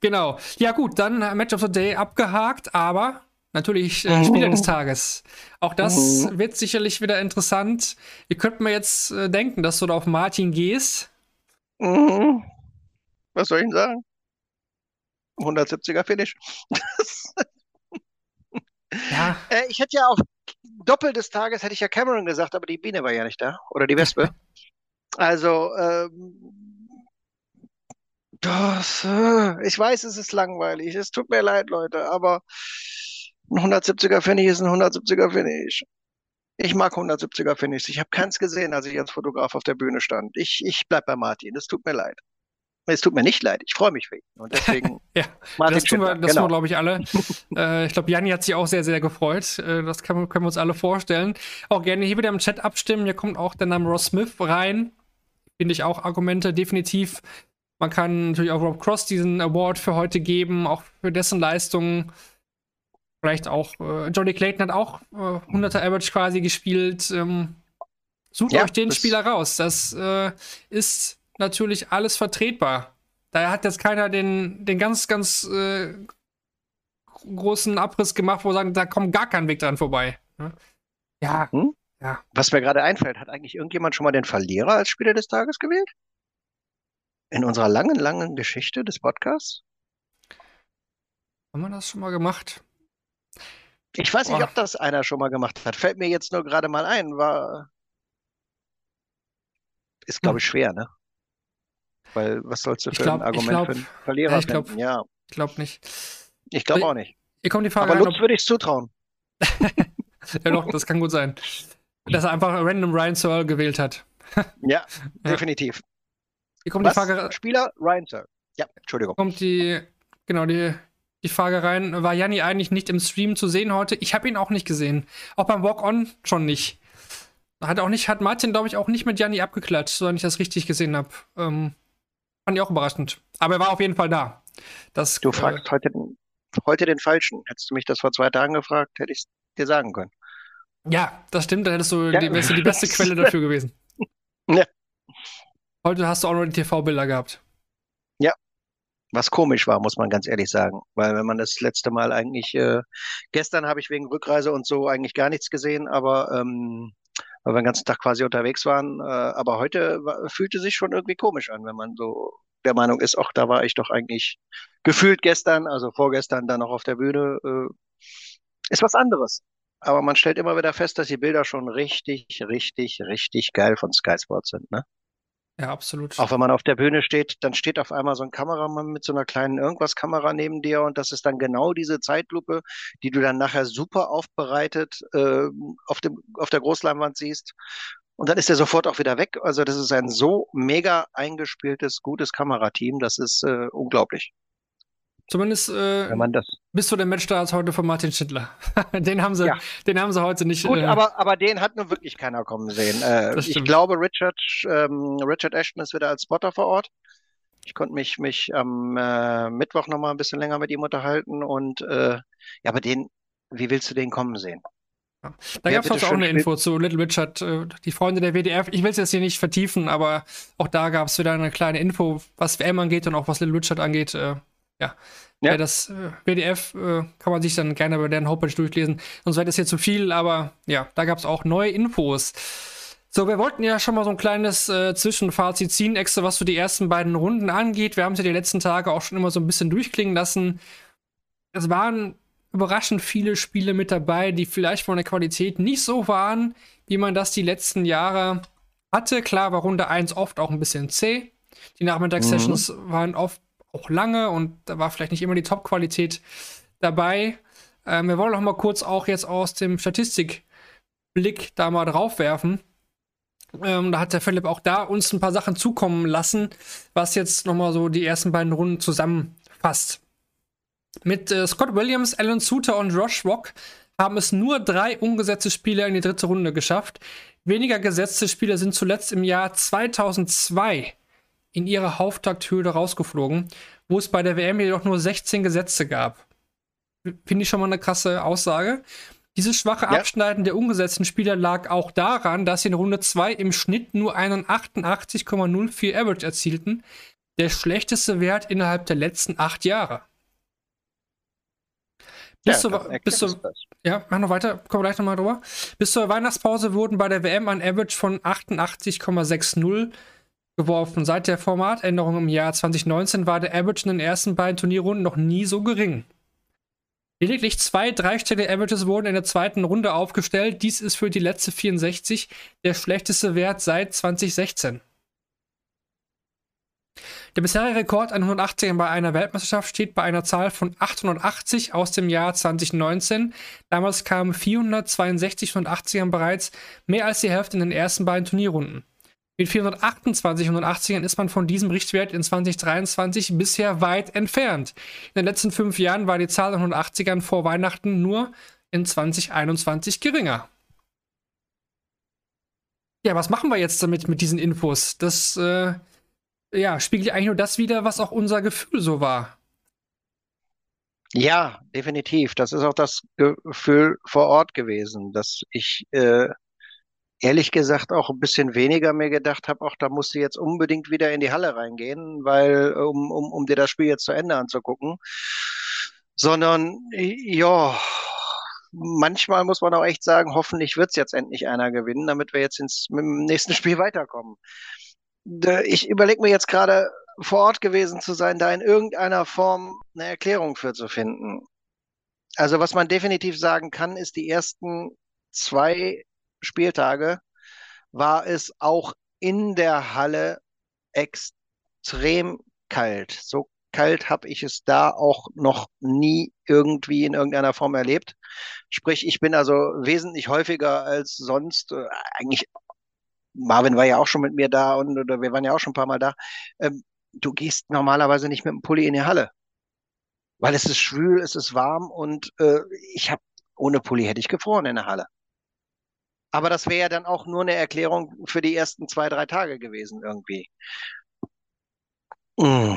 Genau. Ja, gut, dann äh, Match of the Day abgehakt, aber natürlich äh, Spieler des Tages. Auch das mhm. wird sicherlich wieder interessant. Ihr könnt mir jetzt äh, denken, dass du da auf Martin gehst. Mhm. Was soll ich denn sagen? 170er Finish. Ja. Äh, ich hätte ja auch Doppel des Tages hätte ich ja Cameron gesagt, aber die Biene war ja nicht da. Oder die Wespe. Also, ähm, das, äh, ich weiß, es ist langweilig. Es tut mir leid, Leute, aber ein 170er Finish ist ein 170er Finish. Ich mag 170er Finishes. Ich habe keins gesehen, als ich als Fotograf auf der Bühne stand. Ich, ich bleib bei Martin. Es tut mir leid. Es tut mir nicht leid. Ich freue mich für ihn. Und deswegen. ja, Martin das tun wir, das genau. glaube ich, alle. äh, ich glaube, Janni hat sich auch sehr, sehr gefreut. Äh, das kann, können wir uns alle vorstellen. Auch gerne hier wieder im Chat abstimmen. Hier kommt auch der Name Ross Smith rein. Finde ich auch Argumente, definitiv. Man kann natürlich auch Rob Cross diesen Award für heute geben, auch für dessen Leistungen. Vielleicht auch äh, Johnny Clayton hat auch äh, 100er Average quasi gespielt. Ähm, sucht Ja, euch den Spieler raus. Das äh, ist natürlich alles vertretbar. Da hat jetzt keiner den, den ganz, ganz äh, großen Abriss gemacht, wo wir sagen, da kommt gar kein Weg dran vorbei. ne? Ja, Was mir gerade einfällt, hat eigentlich irgendjemand schon mal den Verlierer als Spieler des Tages gewählt? In unserer langen, langen Geschichte des Podcasts? haben wir das schon mal gemacht? Ich weiß nicht, Boah. ob das einer schon mal gemacht hat. Fällt mir jetzt nur gerade mal ein. War. Ist, glaube ich, schwer, ne? Weil, was sollst du für glaub- ein Argument glaub- für einen Verlierer ja, ich glaub- finden? Ja, Ich glaube nicht. ich glaube auch nicht. Hier kommt die Frage Aber Lutz ob, würde ich zutrauen. ja doch, das kann gut sein. Dass er einfach random Ryan Searle gewählt hat. Ja, definitiv. Hier kommt Was? die Frage, Spieler? Ryan Sir. Ja, Entschuldigung. kommt die, genau, die, die Frage rein, war Janni eigentlich nicht im Stream zu sehen heute? Ich habe ihn auch nicht gesehen. Auch beim Walk-On schon nicht. Hat auch nicht, hat Martin, glaube ich, auch nicht mit Janni abgeklatscht, sondern ich das richtig gesehen habe. Ähm, fand ich auch überraschend. Aber er war auf jeden Fall da. Das, Du äh, fragst heute, den, heute den Falschen. Hättest du mich das vor zwei Tagen gefragt, hätte ich es dir sagen können. Ja, das stimmt, da hättest du Ja. die, wärst du die beste Quelle dafür gewesen. Ja. Heute hast du auch noch die TV-Bilder gehabt. Was komisch war, muss man ganz ehrlich sagen. Weil wenn man das letzte Mal eigentlich, äh, gestern habe ich wegen Rückreise und so eigentlich gar nichts gesehen, aber ähm, weil wir den ganzen Tag quasi unterwegs waren. Äh, aber heute fühlte sich schon irgendwie komisch an, wenn man so der Meinung ist, ach, da war ich doch eigentlich gefühlt gestern, also vorgestern dann noch auf der Bühne. Äh, ist was anderes. Aber man stellt immer wieder fest, dass die Bilder schon richtig, richtig, richtig geil von Sky Sports sind, ne? Ja, absolut. Auch wenn man auf der Bühne steht, dann steht auf einmal so ein Kameramann mit so einer kleinen Irgendwas-Kamera neben dir und das ist dann genau diese Zeitlupe, die du dann nachher super aufbereitet äh, auf dem, auf der Großleinwand siehst. Und dann ist er sofort auch wieder weg. Also das ist ein so mega eingespieltes, gutes Kamerateam. Das ist äh, unglaublich. Zumindest äh, Wenn man das. bis zu dem Matchstart heute von Martin Schindler. den haben sie, Ja. den haben sie heute nicht. Gut, äh, aber, aber den hat nun wirklich keiner kommen sehen. Äh, ich glaube, Richard, ähm, Richard Ashton ist wieder als Spotter vor Ort. Ich konnte mich, mich am äh, Mittwoch noch mal ein bisschen länger mit ihm unterhalten und äh, ja, aber den, wie willst du den kommen sehen? Da Wer gab es auch eine Info zu Little Richard, äh, die Freunde der WDF. Ich will es jetzt hier nicht vertiefen, aber auch da gab es wieder eine kleine Info, was WM angeht und auch was Little Richard angeht. Äh, ja. Ja. das äh, WDF äh, kann man sich dann gerne bei deren Homepage durchlesen. Sonst wäre das hier zu viel, aber ja, da gab es auch neue Infos. So, wir wollten ja schon mal so ein kleines äh, Zwischenfazit ziehen, extra was so die ersten beiden Runden angeht. Wir haben es ja die letzten Tage auch schon immer so ein bisschen durchklingen lassen. Es waren überraschend viele Spiele mit dabei, die vielleicht von der Qualität nicht so waren, wie man das die letzten Jahre hatte. Klar war Runde 1 oft auch ein bisschen zäh. Die Nachmittagssessions waren oft auch lange und da war vielleicht nicht immer die Top-Qualität dabei. Ähm, wir wollen noch mal kurz auch jetzt aus dem Statistikblick da mal drauf werfen. Ähm, da hat der Philipp auch da uns ein paar Sachen zukommen lassen, was jetzt noch mal so die ersten beiden Runden zusammenfasst. Mit äh, Scott Williams, Alan Suter und Josh Rock haben es nur drei umgesetzte Spieler in die dritte Runde geschafft. Weniger gesetzte Spieler sind zuletzt im Jahr 2002 in ihre Hauptakthöhle rausgeflogen, wo es bei der WM jedoch nur 16 Gesetze gab. Finde ich schon mal eine krasse Aussage. Dieses schwache Ja. Abschneiden der umgesetzten Spieler lag auch daran, dass sie in Runde 2 im Schnitt nur einen 88,04 Average erzielten, der schlechteste Wert innerhalb der letzten acht Jahre. Bis, Ja, zur, bis zur, ja, mach noch weiter, kommen wir gleich nochmal drüber. Bis zur Weihnachtspause wurden bei der WM ein Average von 88,60 geworfen. Seit der Formatänderung im Jahr 2019 war der Average in den ersten beiden Turnierrunden noch nie so gering. Lediglich zwei dreistellige Averages wurden in der zweiten Runde aufgestellt. Dies ist für die letzte 64 der schlechteste Wert seit 2016. Der bisherige Rekord an 180ern bei einer Weltmeisterschaft steht bei einer Zahl von 880 aus dem Jahr 2019. Damals kamen 462 180ern bereits mehr als die Hälfte in den ersten beiden Turnierrunden. Mit 428 180ern ist man von diesem Richtwert in 2023 bisher weit entfernt. In den letzten fünf Jahren war die Zahl an 180ern vor Weihnachten nur in 2021 geringer. Ja, was machen wir jetzt damit mit diesen Infos? Das äh, ja, spiegelt eigentlich nur das wider, was auch unser Gefühl so war. Ja, definitiv. Das ist auch das Gefühl vor Ort gewesen, dass ich äh, ehrlich gesagt auch ein bisschen weniger mir gedacht habe, auch da musst du jetzt unbedingt wieder in die Halle reingehen, weil um, um, um dir das Spiel jetzt zu Ende anzugucken, sondern ja, manchmal muss man auch echt sagen, hoffentlich wird es jetzt endlich einer gewinnen, damit wir jetzt ins, mit dem nächsten Spiel weiterkommen. Ich überlege mir jetzt gerade, vor Ort gewesen zu sein, da in irgendeiner Form eine Erklärung für zu finden. Also was man definitiv sagen kann, ist, die ersten zwei Spieltage war es auch in der Halle extrem kalt. So kalt habe ich es da auch noch nie irgendwie in irgendeiner Form erlebt. Sprich, ich bin also wesentlich häufiger als sonst, äh, eigentlich, Marvin war ja auch schon mit mir da und oder wir waren ja auch schon ein paar Mal da. Ähm, du gehst normalerweise nicht mit dem Pulli in die Halle. Weil es ist schwül, es ist warm und äh, ich habe ohne Pulli hätte ich gefroren in der Halle. Aber das wäre ja dann auch nur eine Erklärung für die ersten zwei, drei Tage gewesen irgendwie. Mm.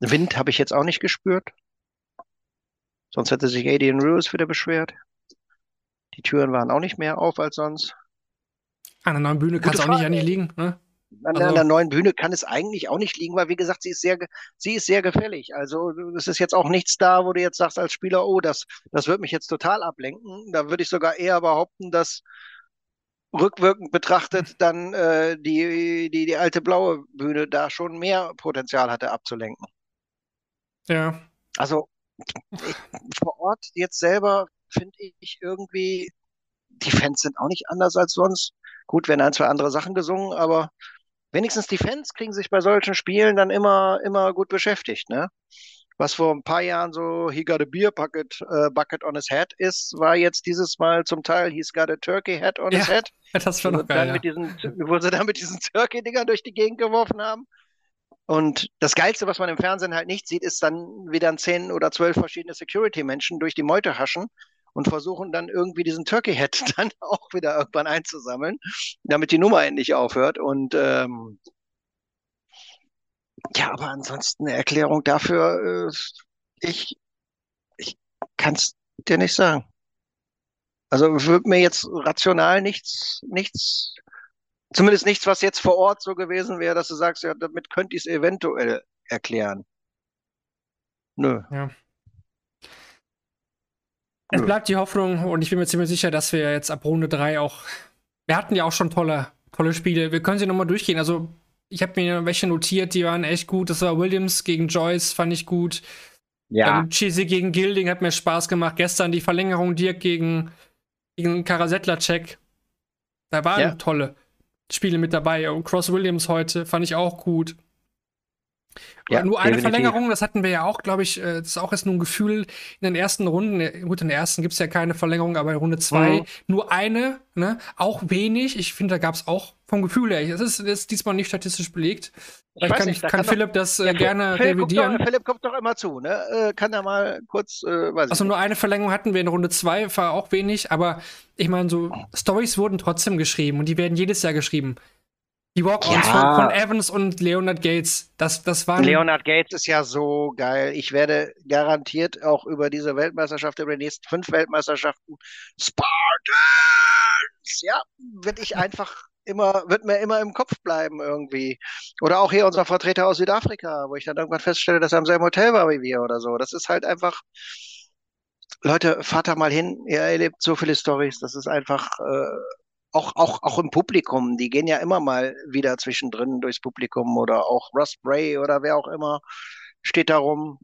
Wind habe ich jetzt auch nicht gespürt. Sonst hätte sich Adrian Lewis wieder beschwert. Die Türen waren auch nicht mehr auf als sonst. An der neuen Bühne kann es auch nicht an nicht liegen. Ne? An, also, an, der neuen Bühne kann es eigentlich auch nicht liegen, weil wie gesagt, sie ist sehr, sie ist sehr gefällig. Also es ist jetzt auch nichts da, wo du jetzt sagst als Spieler, oh, das, das wird mich jetzt total ablenken. Da würde ich sogar eher behaupten, dass rückwirkend betrachtet dann äh, die, die, die alte blaue Bühne da schon mehr Potenzial hatte abzulenken. Ja. Also vor Ort jetzt selber finde ich irgendwie, die Fans sind auch nicht anders als sonst. Gut, werden ein, zwei andere Sachen gesungen, aber wenigstens die Fans kriegen sich bei solchen Spielen dann immer, immer gut beschäftigt, ne? Was vor ein paar Jahren so he got a beer bucket, uh, bucket on his head ist, war jetzt dieses Mal zum Teil he's got a turkey head on ja, his head. Das war noch geil, ja. mit diesen, wo sie dann mit diesen Turkey-Dingern durch die Gegend geworfen haben. Und das Geilste, was man im Fernsehen halt nicht sieht, ist dann wieder zehn oder zwölf verschiedene Security-Menschen durch die Meute haschen und versuchen dann irgendwie diesen Turkey Head dann auch wieder irgendwann einzusammeln, damit die Nummer endlich aufhört. Und ähm, ja, aber ansonsten eine Erklärung dafür, äh, ich, ich kann es dir nicht sagen. Also würde mir jetzt rational nichts, nichts Zumindest nichts, was jetzt vor Ort so gewesen wäre, dass du sagst, ja, damit könnte ich es eventuell erklären. Nö. Ja. Es bleibt die Hoffnung und ich bin mir ziemlich sicher, dass wir jetzt ab Runde 3 auch. Wir hatten ja auch schon tolle, tolle Spiele. Wir können sie nochmal durchgehen. Also, ich habe mir welche notiert, die waren echt gut. Das war Williams gegen Joyce, fand ich gut. Ja. Ähm, Cheesy gegen Gilding hat mir Spaß gemacht. Gestern die Verlängerung Dirk gegen, gegen Karasettler-Check. Da waren ja. tolle. Spiele mit dabei. Und Cross Williams heute fand ich auch gut. Ja, nur eine definitiv. Verlängerung, das hatten wir ja auch, glaube ich, äh, das ist auch jetzt nur ein Gefühl in den ersten Runden. Gut, in der ersten gibt es ja keine Verlängerung, aber in Runde zwei mhm. nur eine, ne? Auch wenig. Ich finde, da gab es auch vom Gefühl her. Das ist, das ist diesmal nicht statistisch belegt. Vielleicht kann, nicht, kann, kann Philipp das äh, ja, gerne Philipp revidieren. Kommt doch, Philipp kommt doch immer zu, ne? Äh, kann er mal kurz, äh, weiß Also nur eine Verlängerung hatten wir in Runde zwei, war auch wenig, aber ich meine, so Stories wurden trotzdem geschrieben und die werden jedes Jahr geschrieben. Die Walk-Ons ja. von, von, Evans und Leonard Gates, das, das waren. Leonard Gates ist ja so geil. Ich werde garantiert auch über diese Weltmeisterschaft, über die nächsten fünf Weltmeisterschaften, Spartans! Ja, werde ich einfach immer, wird mir immer im Kopf bleiben irgendwie. Oder auch hier unser Vertreter aus Südafrika, wo ich dann irgendwann feststelle, dass er im selben Hotel war wie wir oder so. Das ist halt einfach. Leute, fahrt da mal hin, ihr erlebt so viele Stories, das ist einfach äh, auch, auch, auch im Publikum, die gehen ja immer mal wieder zwischendrin durchs Publikum oder auch Russ Bray oder wer auch immer steht da rum.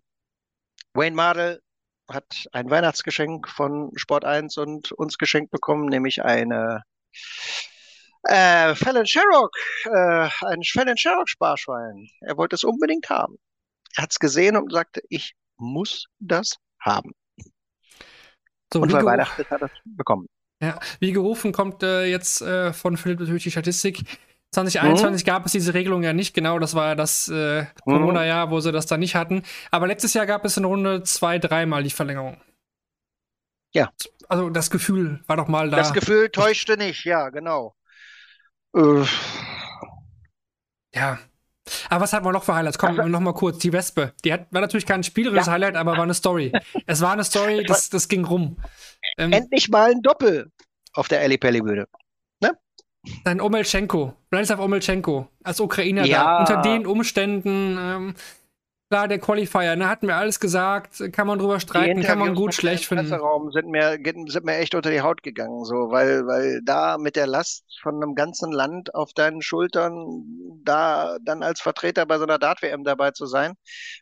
Wayne Mardell hat ein Weihnachtsgeschenk von Sport 1 und uns geschenkt bekommen, nämlich eine Äh, Fallon Sherrock, äh, ein Fallon Sherrock Sparschwein. Er wollte es unbedingt haben. Er hat es gesehen und sagte, ich muss das haben. So, und bei Weihnachten hat er es bekommen. Ja, wie gerufen kommt äh, jetzt äh, von Philipp natürlich die Statistik. 2021 Mhm. gab es diese Regelung ja nicht, genau, das war ja das äh, Mhm. Corona-Jahr, wo sie das da nicht hatten. Aber letztes Jahr gab es in Runde zwei, dreimal die Verlängerung. Ja. Also das Gefühl war doch mal da. Das Gefühl täuschte nicht, ja, genau. Äh, Ja. Aber was hatten wir noch für Highlights? Komm, Also- noch mal kurz. Die Wespe. Die hat, war natürlich kein spielerisches Ja. Highlight, aber war eine Story. es war eine Story, das, das ging rum. Ähm, endlich mal ein Doppel auf der Ali Pelli Bühne. dann Omelchenko, Branislav Omelchenko, als Ukrainer da. Ja. Unter den Umständen, ähm, klar, der Qualifier, ne, hatten wir alles gesagt, kann man drüber streiten, kann man gut, schlecht finden. Presseraum sind mir, sind mir echt unter die Haut gegangen, so, weil, weil da mit der Last von einem ganzen Land auf deinen Schultern, da dann als Vertreter bei so einer Dart-WM dabei zu sein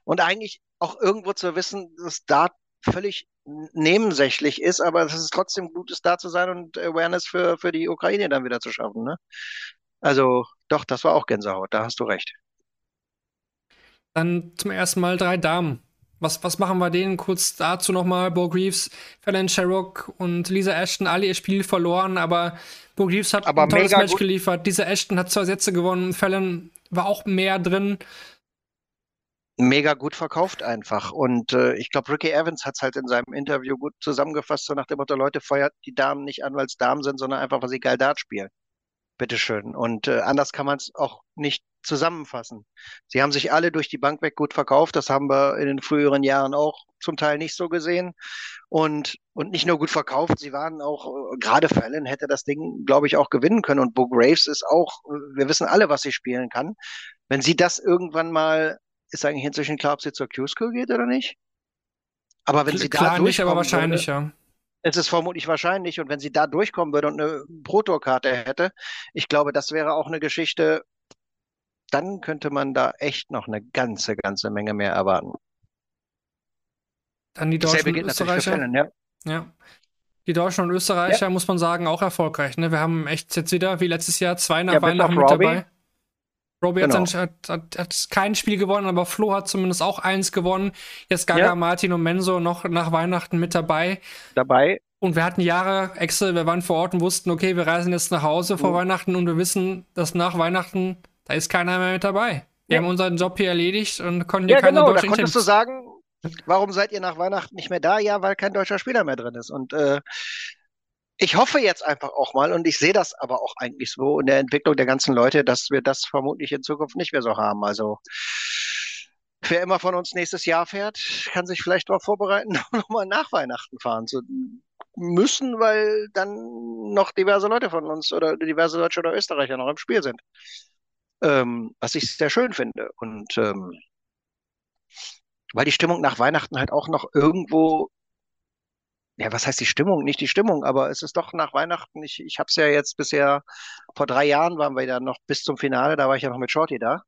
und eigentlich auch irgendwo zu wissen, dass Dart völlig nebensächlich ist, aber dass es trotzdem gut ist, da zu sein und Awareness für, für die Ukraine dann wieder zu schaffen, ne? Also, doch, das war auch Gänsehaut, da hast du recht. Dann zum ersten Mal drei Damen. Was, was machen wir denen? Kurz dazu nochmal. Bo Greaves, Fallon Sherrock und Lisa Ashton, alle ihr Spiel verloren, aber Bo Greaves hat Aber ein tolles Match gut. geliefert. Lisa Ashton hat zwei Sätze gewonnen. Fallon war auch mehr drin. mega gut verkauft einfach. Und äh, ich glaube, Ricky Evans hat es halt in seinem Interview gut zusammengefasst, so nach dem Motto, Leute, feuert die Damen nicht an, weil es Damen sind, sondern einfach, weil sie geil Dart spielen. Bitteschön. Und äh, anders kann man es auch nicht zusammenfassen. Sie haben sich alle durch die Bank weg gut verkauft. Das haben wir in den früheren Jahren auch zum Teil nicht so gesehen. Und, und nicht nur gut verkauft, sie waren auch, äh, gerade Fallon hätte das Ding, glaube ich, auch gewinnen können. Und Bo Graves ist auch, äh, wir wissen alle, was sie spielen kann. Wenn sie das irgendwann mal, ist eigentlich inzwischen klar, ob sie zur Q-School geht oder nicht? Aber wenn sie da Klar nicht, aber wahrscheinlich, würde, ja. Es ist vermutlich wahrscheinlich. Und wenn sie da durchkommen würde und eine Pro-Tour-Karte hätte, ich glaube, das wäre auch eine Geschichte, dann könnte man da echt noch eine ganze, ganze Menge mehr erwarten. Dann die Deutschen und gilt Österreicher. Fallon, ja. Ja. Die Deutschen und Österreicher, muss man sagen, auch erfolgreich. Ne? Wir haben echt jetzt wieder, wie letztes Jahr, zwei nach Ja, Weihnachten mit dabei. Hat, Genau. hat, hat, hat kein Spiel gewonnen, aber Flo hat zumindest auch eins gewonnen. Jetzt Gaga, Ja. Martin und Menso noch nach Weihnachten mit dabei. Dabei, Und wir hatten Jahre, Excel, wir waren vor Ort und wussten, okay, wir reisen jetzt nach Hause vor Mhm. Weihnachten und wir wissen, dass nach Weihnachten, da ist keiner mehr mit dabei. Wir Ja. haben unseren Job hier erledigt und konnten hier ja keine genau, da deutschen konntest du sagen, warum seid ihr nach Weihnachten nicht mehr da? Ja, weil kein deutscher Spieler mehr drin ist. Und äh, ich hoffe jetzt einfach auch mal, und ich sehe das aber auch eigentlich so in der Entwicklung der ganzen Leute, dass wir das vermutlich in Zukunft nicht mehr so haben. Also wer immer von uns nächstes Jahr fährt, kann sich vielleicht darauf vorbereiten, nochmal nach Weihnachten fahren zu müssen, weil dann noch diverse Leute von uns oder diverse Deutsche oder Österreicher noch im Spiel sind. Ähm, was ich sehr schön finde. Und ähm, weil die Stimmung nach Weihnachten halt auch noch irgendwo, ja, was heißt die Stimmung? Nicht die Stimmung, aber es ist doch nach Weihnachten. Ich, ich habe es ja jetzt bisher, vor drei Jahren waren wir ja noch bis zum Finale, da war ich ja noch mit Shorty da.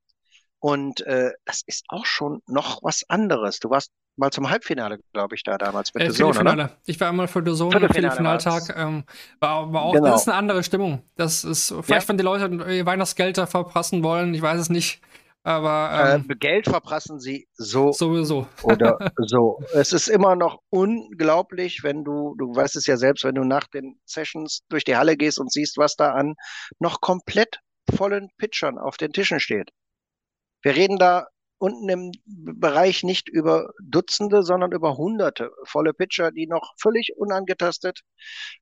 Und äh, das ist auch schon noch was anderes. Du warst mal zum Halbfinale, glaube ich, da damals mit Äh, Sohn, oder? Ich war einmal für The Zone im Viertelfinale Viertelfinaltag. Ähm, war, war auch, Genau. das ist eine andere Stimmung. Das ist, vielleicht, Ja. wenn die Leute ihr Weihnachtsgelder verprassen wollen, ich weiß es nicht. Aber ähm, Äh, Geld verprassen sie so sowieso. oder so. Es ist immer noch unglaublich, wenn du, du weißt es ja selbst, wenn du nach den Sessions durch die Halle gehst und siehst, was da an noch komplett vollen Pitchern auf den Tischen steht. Wir reden da unten im Bereich nicht über Dutzende, sondern über Hunderte volle Pitcher, die noch völlig unangetastet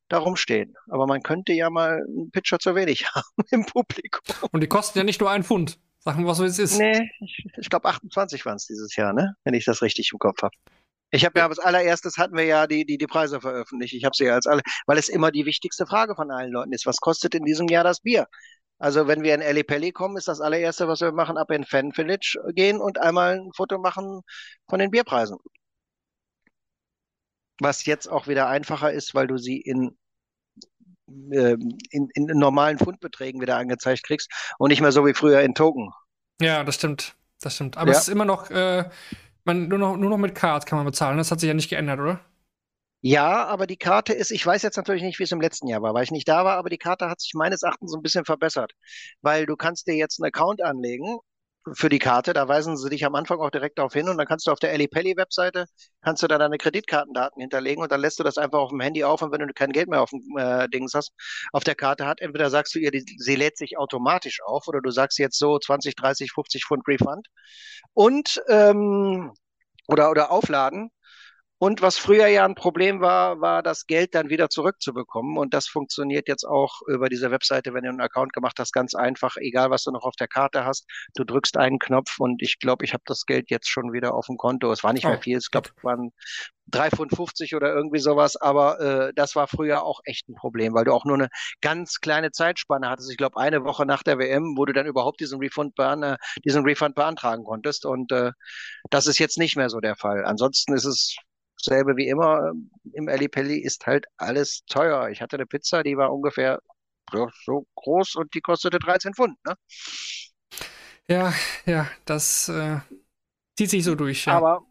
darum stehen. Aber man könnte ja mal einen Pitcher zu wenig haben im Publikum. Und die kosten ja nicht nur einen Pfund. Sagen wir, so wie es ist. Nee, ich, ich glaube 28 waren es dieses Jahr, ne? Wenn ich das richtig im Kopf habe. Ich habe ja als allererstes hatten wir ja die, die, die Preise veröffentlicht. Ich habe sie ja als alle, weil es immer die wichtigste Frage von allen Leuten ist. Was kostet in diesem Jahr das Bier? Also wenn wir in Ali Pelli kommen, ist das allererste, was wir machen, ab in Fan Village gehen und einmal ein Foto machen von den Bierpreisen. Was jetzt auch wieder einfacher ist, weil du sie in, in, in normalen Pfundbeträgen wieder angezeigt kriegst und nicht mehr so wie früher in Token. Ja, das stimmt. Das stimmt. Aber Ja. es ist immer noch, äh, man, nur noch, nur noch mit Card kann man bezahlen. Das hat sich ja nicht geändert, oder? Ja, aber die Karte ist, ich weiß jetzt natürlich nicht, wie es im letzten Jahr war, weil ich nicht da war, aber die Karte hat sich meines Erachtens so ein bisschen verbessert, weil du kannst dir jetzt einen Account anlegen für die Karte, da weisen sie dich am Anfang auch direkt darauf hin und dann kannst du auf der Pelli Webseite, kannst du da deine Kreditkartendaten hinterlegen und dann lässt du das einfach auf dem Handy auf und wenn du kein Geld mehr auf dem äh, Dings hast, auf der Karte hat, entweder sagst du ihr, die, sie lädt sich automatisch auf oder du sagst jetzt so 20, 30, 50 Pfund Refund und ähm, oder, oder aufladen und was früher ja ein Problem war, war das Geld dann wieder zurückzubekommen. Und das funktioniert jetzt auch über diese Webseite, wenn du einen Account gemacht hast, ganz einfach, egal was du noch auf der Karte hast. Du drückst einen Knopf und ich glaube, ich habe das Geld jetzt schon wieder auf dem Konto. Es war nicht oh, mehr viel, ich glaube, es waren 3,50 Pfund oder irgendwie sowas, aber äh, das war früher auch echt ein Problem, weil du auch nur eine ganz kleine Zeitspanne hattest. Ich glaube, eine Woche nach der WM, wo du dann überhaupt diesen Refund, bean äh, diesen Refund beantragen konntest. Und äh, das ist jetzt nicht mehr so der Fall. Ansonsten ist es selbe wie immer im Pelli ist halt alles teuer. Ich hatte eine Pizza, die war ungefähr so groß und die kostete 13 Pfund. Ne? Ja, ja, das äh, zieht sich so durch. Ja. Aber,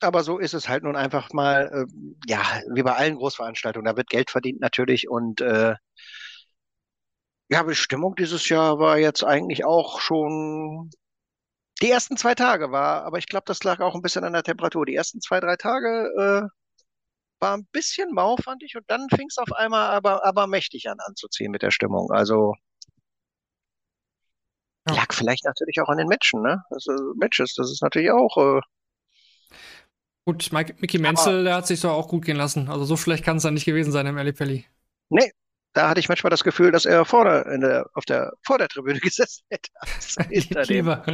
aber so ist es halt nun einfach mal, äh, ja, wie bei allen Großveranstaltungen. Da wird Geld verdient natürlich und äh, ja, Bestimmung dieses Jahr war jetzt eigentlich auch schon die ersten zwei Tage war, aber ich glaube, das lag auch ein bisschen an der Temperatur. Die ersten zwei, drei Tage äh, war ein bisschen mau, fand ich, und dann fing es auf einmal aber, aber mächtig an anzuziehen mit der Stimmung. Also ja. lag vielleicht natürlich auch an den Matchen, ne? Also, Matches, das ist natürlich auch. Äh, Gut, Mike, Mickey Menzel, der hat sich doch auch gut gehen lassen. Also so schlecht kann es dann nicht gewesen sein im Pelli. Nee, da hatte ich manchmal das Gefühl, dass er vor der, auf der, vor der Tribüne gesessen hätte. Lieber.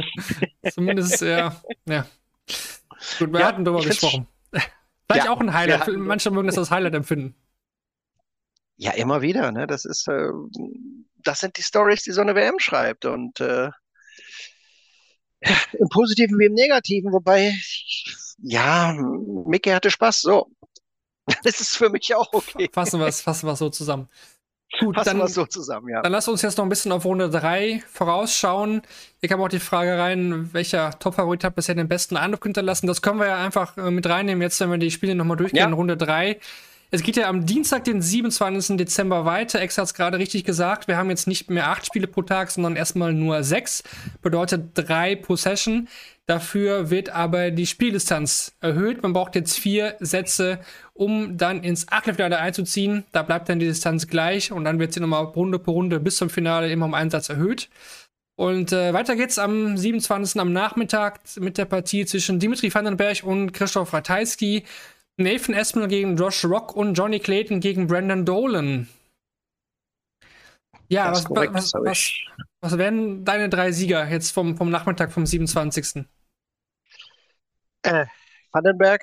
Zumindest, ja, ja. Gut, wir ja, hatten darüber gesprochen. Vielleicht ja, auch ein Highlight. Manche mögen das als Highlight empfinden. Ja, immer wieder. Ne? Das ist, äh, das sind die Stories, die so eine WM schreibt. Und äh, im Positiven wie im Negativen. Wobei, ja, Mickey hatte Spaß. So, das ist für mich auch okay. Fassen wir es fassen wir's so zusammen. Gut, dann, so zusammen, ja. Dann lass uns jetzt noch ein bisschen auf Runde 3 vorausschauen. Hier kam auch die Frage rein, welcher Top-Favorit hat bisher den besten Eindruck hinterlassen. Das können wir ja einfach äh, mit reinnehmen, jetzt wenn wir die Spiele nochmal durchgehen, ja. Runde 3. Es geht ja am Dienstag, den 27. Dezember weiter. Ex hat es gerade richtig gesagt. Wir haben jetzt nicht mehr acht Spiele pro Tag, sondern erstmal nur sechs. Bedeutet drei pro Session. Dafür wird aber die Spieldistanz erhöht. Man braucht jetzt vier Sätze, um dann ins Achtelfinale einzuziehen. Da bleibt dann die Distanz gleich und dann wird sie nochmal Runde pro Runde bis zum Finale immer um einen Satz erhöht. Und äh, weiter geht's am 27. am Nachmittag mit der Partie zwischen Dimitri Vandenberg und Christoph Ratajski. Nathan Espinel gegen Josh Rock und Johnny Clayton gegen Brandon Dolan. Ja, was, korrekt, was, was, was, wären deine drei Sieger jetzt vom, vom Nachmittag vom 27.? Äh, Vandenberg,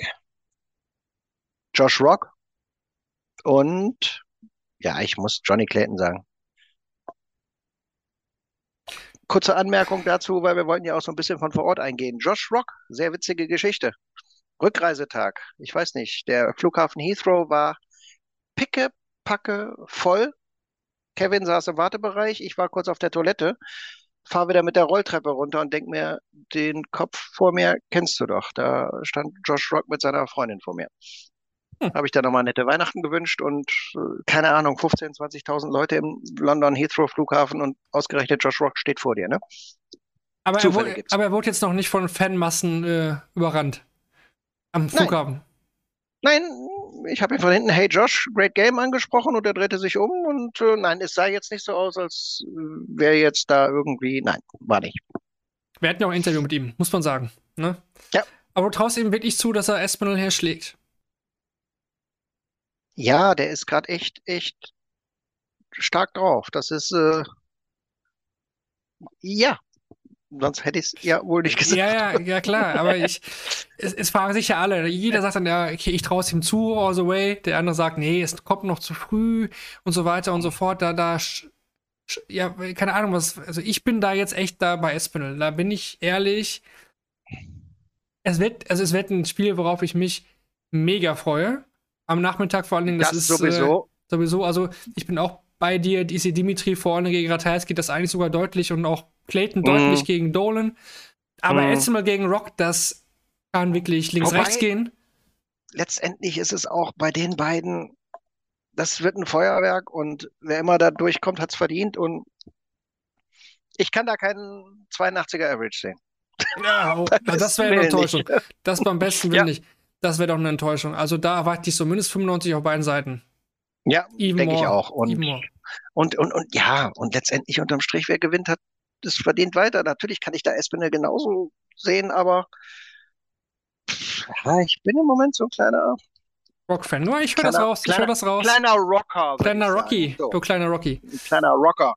Josh Rock und ja, ich muss Johnny Clayton sagen. Kurze Anmerkung dazu, weil wir wollten ja auch so ein bisschen von vor Ort eingehen. Josh Rock, sehr witzige Geschichte. Rückreisetag, ich weiß nicht, der Flughafen Heathrow war picke, packe voll. Kevin saß im Wartebereich, ich war kurz auf der Toilette, fahre wieder mit der Rolltreppe runter und denk mir, den Kopf vor mir kennst du doch. Da stand Josh Rock mit seiner Freundin vor mir. Hm. Habe ich da nochmal nette Weihnachten gewünscht und äh, keine Ahnung, 15.000, 20.000 Leute im London Heathrow Flughafen und ausgerechnet Josh Rock steht vor dir, ne? Aber, er wurde, aber er wurde, jetzt noch nicht von Fanmassen äh, überrannt. Am Flughafen. Nein, nein ich habe ihn von hinten Hey Josh, great game angesprochen und er drehte sich um und äh, nein, es sah jetzt nicht so aus, als äh, wäre jetzt da irgendwie. Nein, war nicht. Wir hatten ja auch ein Interview mit ihm, muss man sagen. Ne? Ja. Aber du traust ihm wirklich zu, dass er Espinel herschlägt. Ja, der ist gerade echt, echt stark drauf. Das ist, äh, ja, sonst hätte ich es ja wohl nicht gesagt. Ja, ja, ja, klar, aber ich, es, es fragen sich ja alle. Jeder sagt dann, ja, okay, ich traue es ihm zu, all the way. Der andere sagt, nee, es kommt noch zu früh und so weiter und so fort. Da, da, ja, keine Ahnung, was, also ich bin da jetzt echt da bei Espinel. Da bin ich ehrlich. Es wird, also es wird ein Spiel, worauf ich mich mega freue. Am Nachmittag vor allen Dingen, das, das ist sowieso. Äh, sowieso, also ich bin auch bei dir, die Dimitri vorne gegen Ratajski, das eigentlich sogar deutlich und auch Clayton deutlich mhm. gegen Dolan. Aber mhm. erstmal gegen Rock, das kann wirklich links-rechts gehen. letztendlich ist es auch bei den beiden, das wird ein Feuerwerk und wer immer da durchkommt, hat es verdient und ich kann da keinen 82er Average sehen. Ja, oh, das wäre eine Enttäuschung. Das beim besten Willen ja. nicht. Das wäre doch eine Enttäuschung. Also da erwarte ich zumindest 95 auf beiden Seiten. Ja, denke ich auch. Und, und, und, und, ja, und letztendlich unterm Strich, wer gewinnt, hat es verdient weiter. Natürlich kann ich da Espinel genauso sehen, aber ja, ich bin im Moment so ein kleiner Rock-Fan. Nur ich höre das raus. Kleiner, ich höre das raus. Kleiner Rocker. Kleiner Rocky. So. Du kleiner Rocky. Ein kleiner Rocker.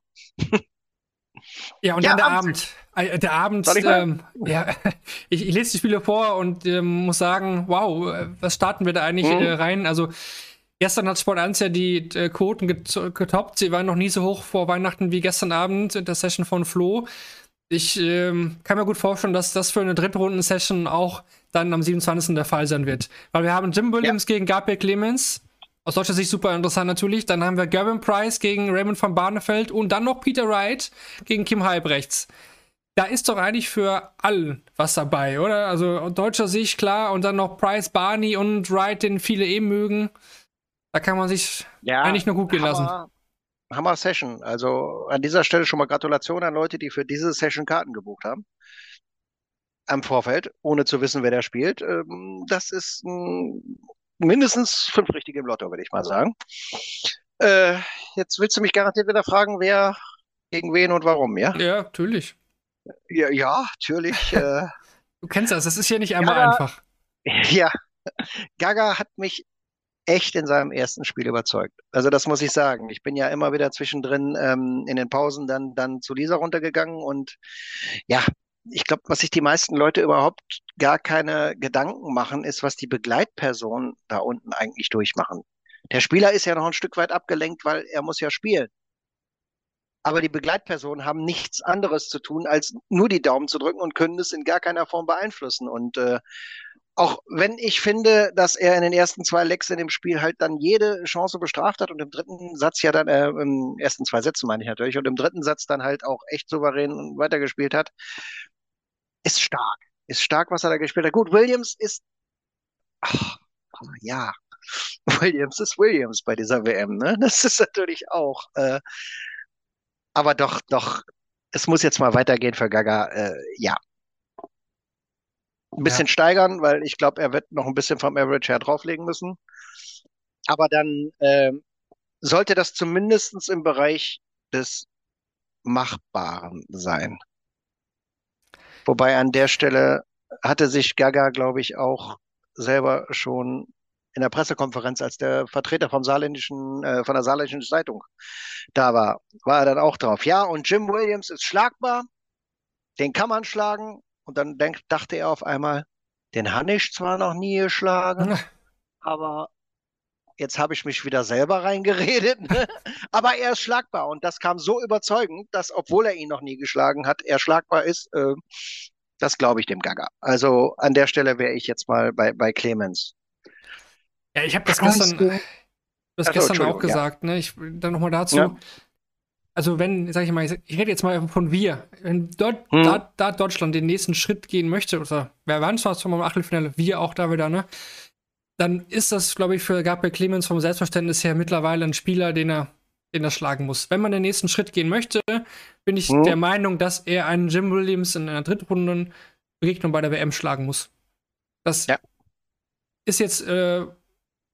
ja, und ja, dann der Abend. Abend. Der Abend, ähm, ja, ich, ich, lese die Spiele vor und ähm, muss sagen, wow, äh, was starten wir da eigentlich mhm. äh, rein? Also Gestern hat Sport 1 ja die äh, Quoten getoppt. Sie waren noch nie so hoch vor Weihnachten wie gestern Abend in der Session von Flo. Ich ähm, kann mir gut vorstellen, dass das für eine Drittrunden-Session auch dann am 27. der Fall sein wird. Weil wir haben Jim Williams ja. gegen Gabriel Clemens. Aus deutscher Sicht super interessant natürlich. Dann haben wir Gavin Price gegen Raymond van Barneveld und dann noch Peter Wright gegen Kim Halbrechts. Da ist doch eigentlich für allen was dabei, oder? Also aus deutscher Sicht klar und dann noch Price, Barney und Wright, den viele eben mögen. Da kann man sich ja, eigentlich nur gut gehen lassen. Hammer Session. Also an dieser Stelle schon mal Gratulation an Leute, die für diese Session Karten gebucht haben. Am Vorfeld, ohne zu wissen, wer da spielt. Ähm, das ist mindestens fünf richtige im Lotto, würde ich mal sagen. Äh, jetzt willst du mich garantiert wieder fragen, wer gegen wen und warum, ja? Ja, natürlich. Ja, ja natürlich. Äh, du kennst das, das ist hier nicht einmal Gaga, einfach. Ja, Gaga hat mich echt in seinem ersten Spiel überzeugt. Also das muss ich sagen. Ich bin ja immer wieder zwischendrin ähm, in den Pausen dann, dann zu Lisa runtergegangen und ja, ich glaube, was sich die meisten Leute überhaupt gar keine Gedanken machen, ist, was die Begleitpersonen da unten eigentlich durchmachen. Der Spieler ist ja noch ein Stück weit abgelenkt, weil er muss ja spielen. Aber die Begleitpersonen haben nichts anderes zu tun, als nur die Daumen zu drücken und können es in gar keiner Form beeinflussen. Und äh, auch wenn ich finde, dass er in den ersten zwei Lecks in dem Spiel halt dann jede Chance bestraft hat und im dritten Satz ja dann, äh, im ersten zwei Sätzen meine ich natürlich, und im dritten Satz dann halt auch echt souverän weitergespielt hat, ist stark. Ist stark, was er da gespielt hat. Gut, Williams ist, ach, ja, Williams ist Williams bei dieser WM, ne? Das ist natürlich auch, äh, aber doch, doch, es muss jetzt mal weitergehen für Gaga, äh, ja, ein bisschen ja. steigern, weil ich glaube, er wird noch ein bisschen vom Average her drauflegen müssen. Aber dann äh, sollte das zumindest im Bereich des Machbaren sein. Wobei an der Stelle hatte sich Gaga, glaube ich, auch selber schon in der Pressekonferenz, als der Vertreter vom saarländischen, äh, von der saarländischen Zeitung da war, war er dann auch drauf. Ja, und Jim Williams ist schlagbar, den kann man schlagen, und dann denk, dachte er auf einmal, den habe ich zwar noch nie geschlagen, aber jetzt habe ich mich wieder selber reingeredet. Ne? aber er ist schlagbar und das kam so überzeugend, dass, obwohl er ihn noch nie geschlagen hat, er schlagbar ist. Äh, das glaube ich dem Gaga. Also an der Stelle wäre ich jetzt mal bei, bei Clemens. Ja, ich habe das gestern, das also, gestern auch gesagt. Ja. Ne? Ich, dann nochmal dazu. Ja also wenn, sag ich mal, ich rede jetzt mal von wir, wenn dort, hm. da, da, Deutschland den nächsten Schritt gehen möchte, oder wer waren zwar zum Achtelfinale, wir auch da wieder, ne? Dann ist das, glaube ich, für Gabriel Clemens vom Selbstverständnis her mittlerweile ein Spieler, den er, den er schlagen muss. Wenn man den nächsten Schritt gehen möchte, bin ich hm. der Meinung, dass er einen Jim Williams in einer Drittrunden Begegnung bei der WM schlagen muss. Das ja. ist jetzt äh,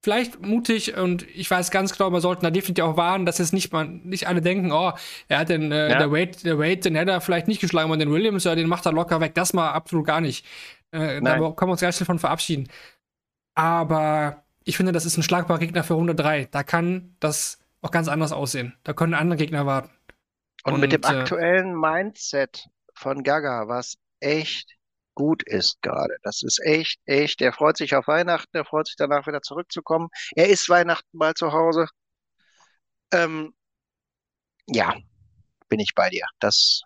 vielleicht mutig und ich weiß ganz genau, man sollte da definitiv auch warnen, dass jetzt nicht, man, nicht alle denken, oh, er hat den, äh, ja. der Wade, der Wade, den hätte er vielleicht nicht geschlagen, aber den Williams, ja, den macht er locker weg. Das mal absolut gar nicht. Äh, da können wir uns ganz schnell von verabschieden. Aber ich finde, das ist ein schlagbarer Gegner für Runde 3. Da kann das auch ganz anders aussehen. Da können andere Gegner warten. Und, und mit dem äh, aktuellen Mindset von Gaga war es echt gut ist gerade. Das ist echt, echt. Er freut sich auf Weihnachten, er freut sich danach wieder zurückzukommen. Er ist Weihnachten mal zu Hause. Ähm, ja, bin ich bei dir. Das,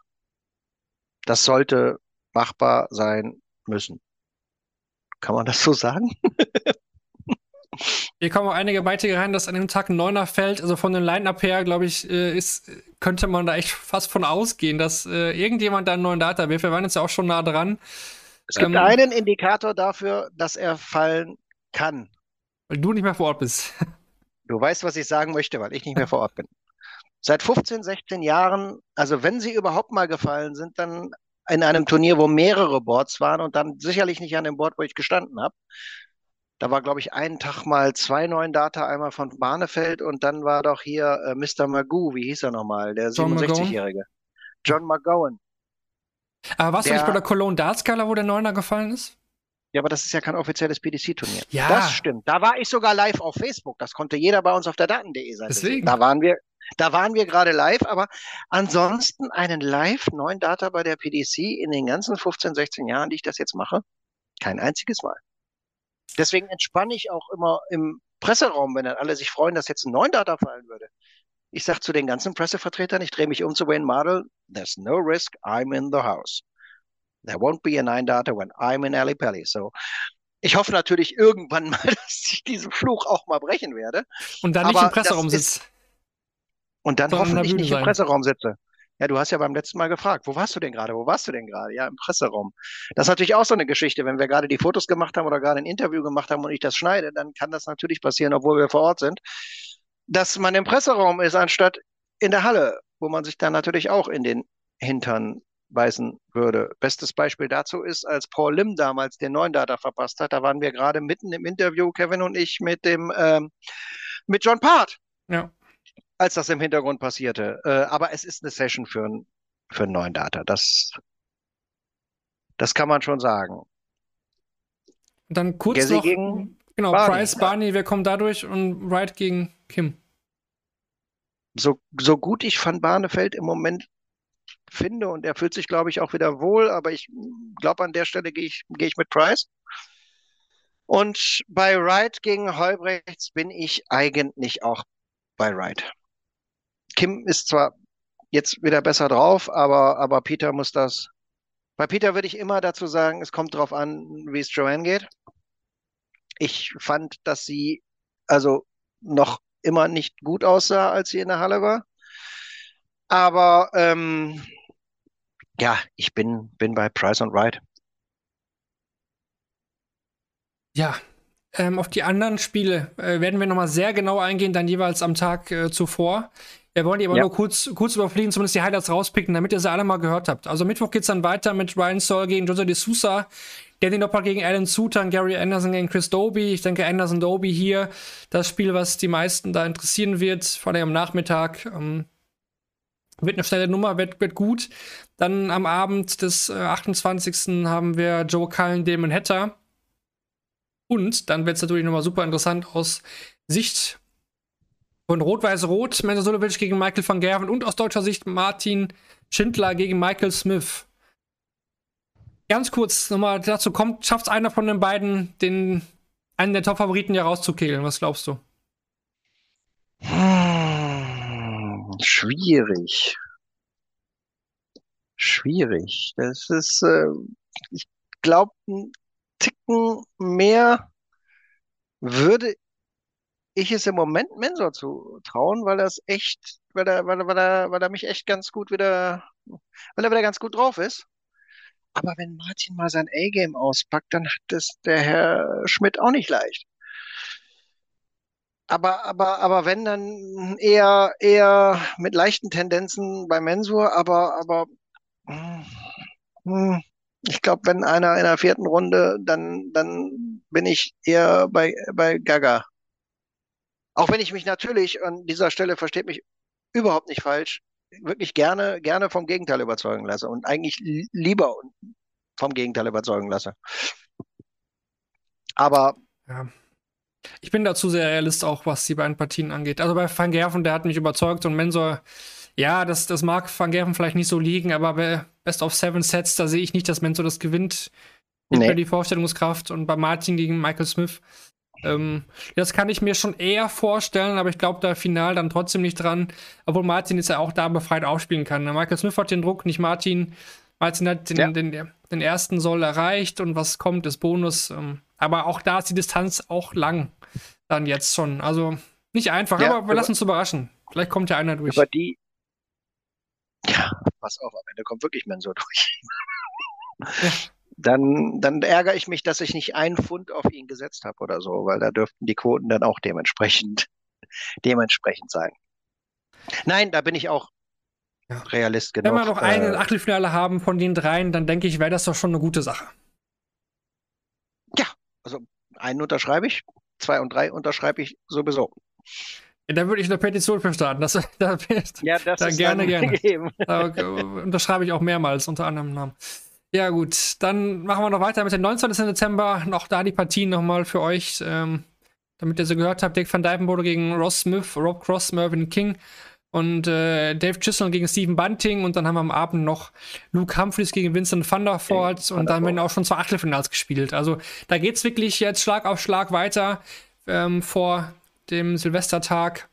das sollte machbar sein müssen. Kann man das so sagen? Hier kommen auch einige Beiträge rein, dass an dem Tag ein Neuner fällt. Also von den Line-Up her, glaube ich, äh, ist, könnte man da echt fast von ausgehen, dass äh, irgendjemand da einen neuen Data wirft. Wir waren jetzt ja auch schon nah dran. Es gibt ähm, einen Indikator dafür, dass er fallen kann. Weil du nicht mehr vor Ort bist. Du weißt, was ich sagen möchte, weil ich nicht mehr vor Ort bin. Seit 15, 16 Jahren, also wenn sie überhaupt mal gefallen sind, dann in einem Turnier, wo mehrere Boards waren und dann sicherlich nicht an dem Board, wo ich gestanden habe. Da war, glaube ich, einen Tag mal zwei neuen Data, einmal von Barnefeld und dann war doch hier äh, Mr. Magoo, wie hieß er nochmal, der 67-Jährige. John McGowan. Aber warst Der- du nicht bei der Cologne Darts Gala, wo der Neuner gefallen ist? Ja, aber das ist ja kein offizielles PDC-Turnier. Ja. Das stimmt. Da war ich sogar live auf Facebook. Das konnte jeder bei uns auf der Daten.de Seite Deswegen. Da waren wir, da waren wir gerade live, aber ansonsten einen live neuen Data bei der PDC in den ganzen 15, 16 Jahren, die ich das jetzt mache, kein einziges Mal. Deswegen entspanne ich auch immer im Presseraum, wenn dann alle sich freuen, dass jetzt ein neuen Data fallen würde. Ich sage zu den ganzen Pressevertretern, ich drehe mich um zu Wayne Mardell, there's no risk, I'm in the house. There won't be a nine data when I'm in Ali Pally. So, ich hoffe natürlich irgendwann mal, dass ich diesen Fluch auch mal brechen werde. Und dann nicht Aber im Presseraum sitzt. Und dann hoffentlich nicht im. Presseraum sitze. Ja, du hast ja beim letzten Mal gefragt, wo warst du denn gerade? Wo warst du denn gerade? Ja, im Presseraum. Das ist natürlich auch so eine Geschichte. Wenn wir gerade die Fotos gemacht haben oder gerade ein Interview gemacht haben und ich das schneide, dann kann das natürlich passieren, obwohl wir vor Ort sind, dass man im Presseraum ist, anstatt in der Halle, wo man sich dann natürlich auch in den Hintern beißen würde. Bestes Beispiel dazu ist, als Paul Lim damals den neuen Data verpasst hat, da waren wir gerade mitten im Interview, Kevin und ich, mit dem, ähm, mit John Part Ja. als das im Hintergrund passierte. Äh, aber es ist eine Session für, ein, für einen neuen Data. Das, das kann man schon sagen. Und dann kurz Gassi noch, gegen genau, Barney, Price. Barney, wer kommt dadurch? Und Wright gegen Kim. So, so gut ich Van Barneveld im Moment finde und er fühlt sich, glaube ich, auch wieder wohl, aber ich glaube, an der Stelle gehe ich, gehe ich mit Price. Und bei Wright gegen Heubrechts bin ich eigentlich auch bei Wright. Kim ist zwar jetzt wieder besser drauf, aber, aber Peter muss das. Bei Peter würde ich immer dazu sagen, es kommt drauf an, wie es Joanne geht. Ich fand, dass sie also noch immer nicht gut aussah, als sie in der Halle war. Aber ähm, ja, ich bin, bin bei Price und Wright. Ja, ähm, auf die anderen Spiele äh, werden wir nochmal sehr genau eingehen, dann jeweils am Tag äh, zuvor. Wir wollen die aber Ja. nur kurz, kurz überfliegen, zumindest die Highlights rauspicken, damit ihr sie alle mal gehört habt. Also Mittwoch geht's dann weiter mit Ryan Searle gegen Jose de Sousa, Danny Noppert gegen Alan Suter, Gary Anderson gegen Chris Doby. Ich denke, Anderson Doby hier das Spiel, was die meisten da interessieren wird, vor allem am Nachmittag. Ähm, wird eine schnelle Nummer, wird, wird gut. Dann am Abend des äh, 28. haben wir Joe Cullen, Damon Hatter. Und dann wird es natürlich nochmal super interessant aus Sicht von Rot-Weiß-Rot, Mensasulovic gegen Michael van Gerven und aus deutscher Sicht Martin Schindler gegen Michael Smith. Ganz kurz nochmal dazu kommt, schafft es einer von den beiden, den einen der Top-Favoriten hier rauszukegeln? Was glaubst du? Hm, schwierig. Schwierig. Das ist, äh, ich glaube, ein Ticken mehr würde ich es im Moment Mensor zu trauen, weil es echt, weil er, weil er, weil er, weil er mich echt ganz gut wieder, weil er wieder ganz gut drauf ist. Aber wenn Martin mal sein A-Game auspackt, dann hat es der Herr Schmidt auch nicht leicht. Aber, aber, aber wenn, dann eher, eher mit leichten Tendenzen bei Mensur, aber, aber, hm, ich glaube, wenn einer in der vierten Runde, dann, dann bin ich eher bei, bei Gaga. Auch wenn ich mich natürlich an dieser Stelle, versteht mich überhaupt nicht falsch, wirklich gerne, gerne vom Gegenteil überzeugen lasse und eigentlich li- lieber vom Gegenteil überzeugen lasse. Aber Ja. Ich bin dazu sehr realist, auch was die beiden Partien angeht. Also bei Van Gerven, der hat mich überzeugt und Mensor, ja, das, das mag Van Gerven vielleicht nicht so liegen, aber bei Best of Seven Sets, da sehe ich nicht, dass Mensor das gewinnt. Nicht Nee. mehr die Vorstellungskraft und bei Martin gegen Michael Smith. Ähm, das kann ich mir schon eher vorstellen, aber ich glaube da final dann trotzdem nicht dran. Obwohl Martin jetzt ja auch da befreit aufspielen kann. ne? Michael Smith hat den Druck, nicht Martin. Martin hat den, Ja. den, den ersten Soll erreicht und was kommt, ist Bonus. Ähm, aber auch da ist die Distanz auch lang. Dann jetzt schon. Also nicht einfach, Ja, aber wir über- lassen uns überraschen. Vielleicht kommt ja einer durch. über die, ja, pass auf, am Ende kommt wirklich Mensur durch. Dann, dann ärgere ich mich, dass ich nicht einen Pfund auf ihn gesetzt habe oder so, weil da dürften die Quoten dann auch dementsprechend, dementsprechend sein. Nein, da bin ich auch ja. Realist genug. Wenn wir noch ein äh, Achtelfinale haben von den dreien, dann denke ich, wäre das doch schon eine gute Sache. Ja, also einen unterschreibe ich, zwei und drei unterschreibe ich sowieso. Ja, da würde ich eine Petition für starten. Das, da, ja, das da ist gerne, gerne. Da unterschreibe ich auch mehrmals unter anderem Namen. Ja, gut, dann machen wir noch weiter mit dem 19. Dezember. Noch da die Partien nochmal für euch. Ähm, damit ihr so gehört habt, Dick van Dijvenbode gegen Ross Smith, Rob Cross, Mervyn King und äh, Dave Chisholm gegen Stephen Bunting und dann haben wir am Abend noch Luke Humphreys gegen Vincent Thunderford und dann werden auch schon zwei Achtelfinals gespielt. Also da geht es wirklich jetzt Schlag auf Schlag weiter. Ähm, vor dem Silvestertag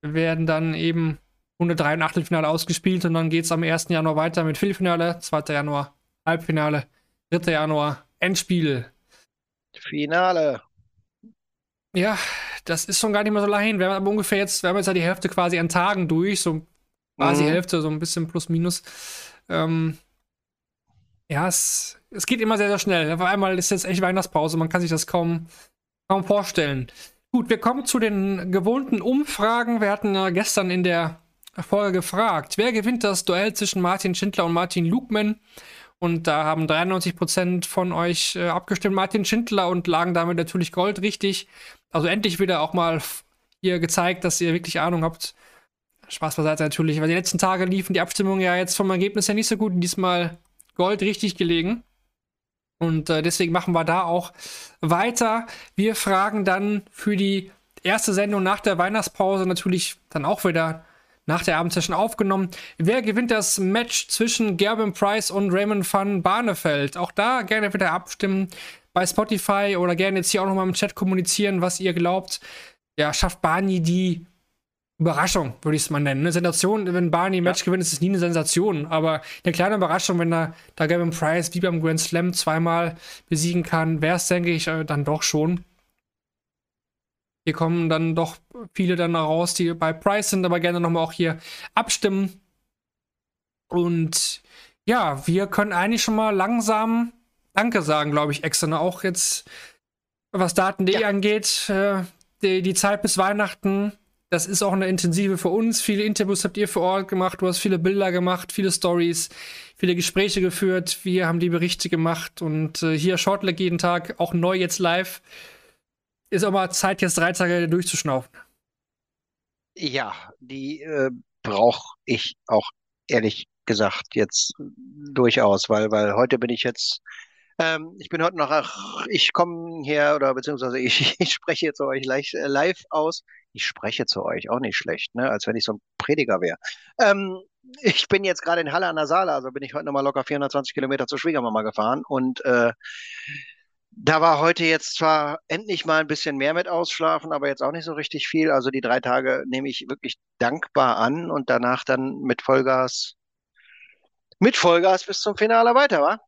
werden dann eben Runde 3 und Achtelfinale ausgespielt und dann geht es am 1. Januar weiter mit Viertelfinale, 2. Januar Halbfinale, 3. Januar Endspiel. Finale. Ja, das ist schon gar nicht mehr so lange hin. Wir haben aber ungefähr jetzt, wir haben jetzt ja die Hälfte quasi an Tagen durch, so quasi mhm. Hälfte, so ein bisschen plus minus. Ähm, ja, es, es geht immer sehr, sehr schnell. Auf einmal ist jetzt echt Weihnachtspause, man kann sich das kaum, kaum vorstellen. Gut, wir kommen zu den gewohnten Umfragen. Wir hatten ja gestern in der Folge gefragt, wer gewinnt das Duell zwischen Martin Schindler und Martin Lugman? Und da haben 93% von euch äh, abgestimmt, Martin Schindler, und lagen damit natürlich Gold richtig. Also endlich wieder auch mal hier gezeigt, dass ihr wirklich Ahnung habt. Spaß beiseite natürlich, weil die letzten Tage liefen die Abstimmungen ja jetzt vom Ergebnis ja nicht so gut. Diesmal Gold richtig gelegen. Und äh, deswegen machen wir da auch weiter. Wir fragen dann für die erste Sendung nach der Weihnachtspause natürlich dann auch wieder nach der Abendsession aufgenommen. Wer gewinnt das Match zwischen Gerben Price und Raymond van Barneveld? Auch da gerne wieder abstimmen bei Spotify oder gerne jetzt hier auch nochmal im Chat kommunizieren, was ihr glaubt. Ja, schafft Barney die Überraschung, würde ich es mal nennen. Eine Sensation, wenn Barney ein Match ja. gewinnt, ist es nie eine Sensation. Aber eine kleine Überraschung, wenn er da Gavin Price wie beim Grand Slam zweimal besiegen kann, wäre es, denke ich, äh, dann doch schon. Hier kommen dann doch viele dann raus, die bei Price sind, aber gerne nochmal auch hier abstimmen. Und ja, wir können eigentlich schon mal langsam Danke sagen, glaube ich, extra. Ne? Auch jetzt, was Daten.de ja. angeht, äh, die, die Zeit bis Weihnachten, das ist auch eine intensive für uns. Viele Interviews habt ihr vor Ort gemacht, du hast viele Bilder gemacht, viele Stories, viele Gespräche geführt. Wir haben die Berichte gemacht und äh, hier Shortleg jeden Tag, auch neu jetzt live. Ist aber Zeit, jetzt drei Tage durchzuschnaufen. Ja, die äh, brauche ich auch ehrlich gesagt jetzt durchaus, weil, weil heute bin ich jetzt ähm, ich bin heute noch, ach, ich komme hier oder beziehungsweise ich, ich spreche jetzt euch live, äh, live aus. Ich spreche zu euch, auch nicht schlecht, ne? als wenn ich so ein Prediger wäre. Ähm, ich bin jetzt gerade in Halle an der Saale, also bin ich heute nochmal locker 420 Kilometer zur Schwiegermama gefahren und äh, da war heute jetzt zwar endlich mal ein bisschen mehr mit Ausschlafen, aber jetzt auch nicht so richtig viel. Also die drei Tage nehme ich wirklich dankbar an und danach dann mit Vollgas, mit Vollgas bis zum Finale weiter, wa?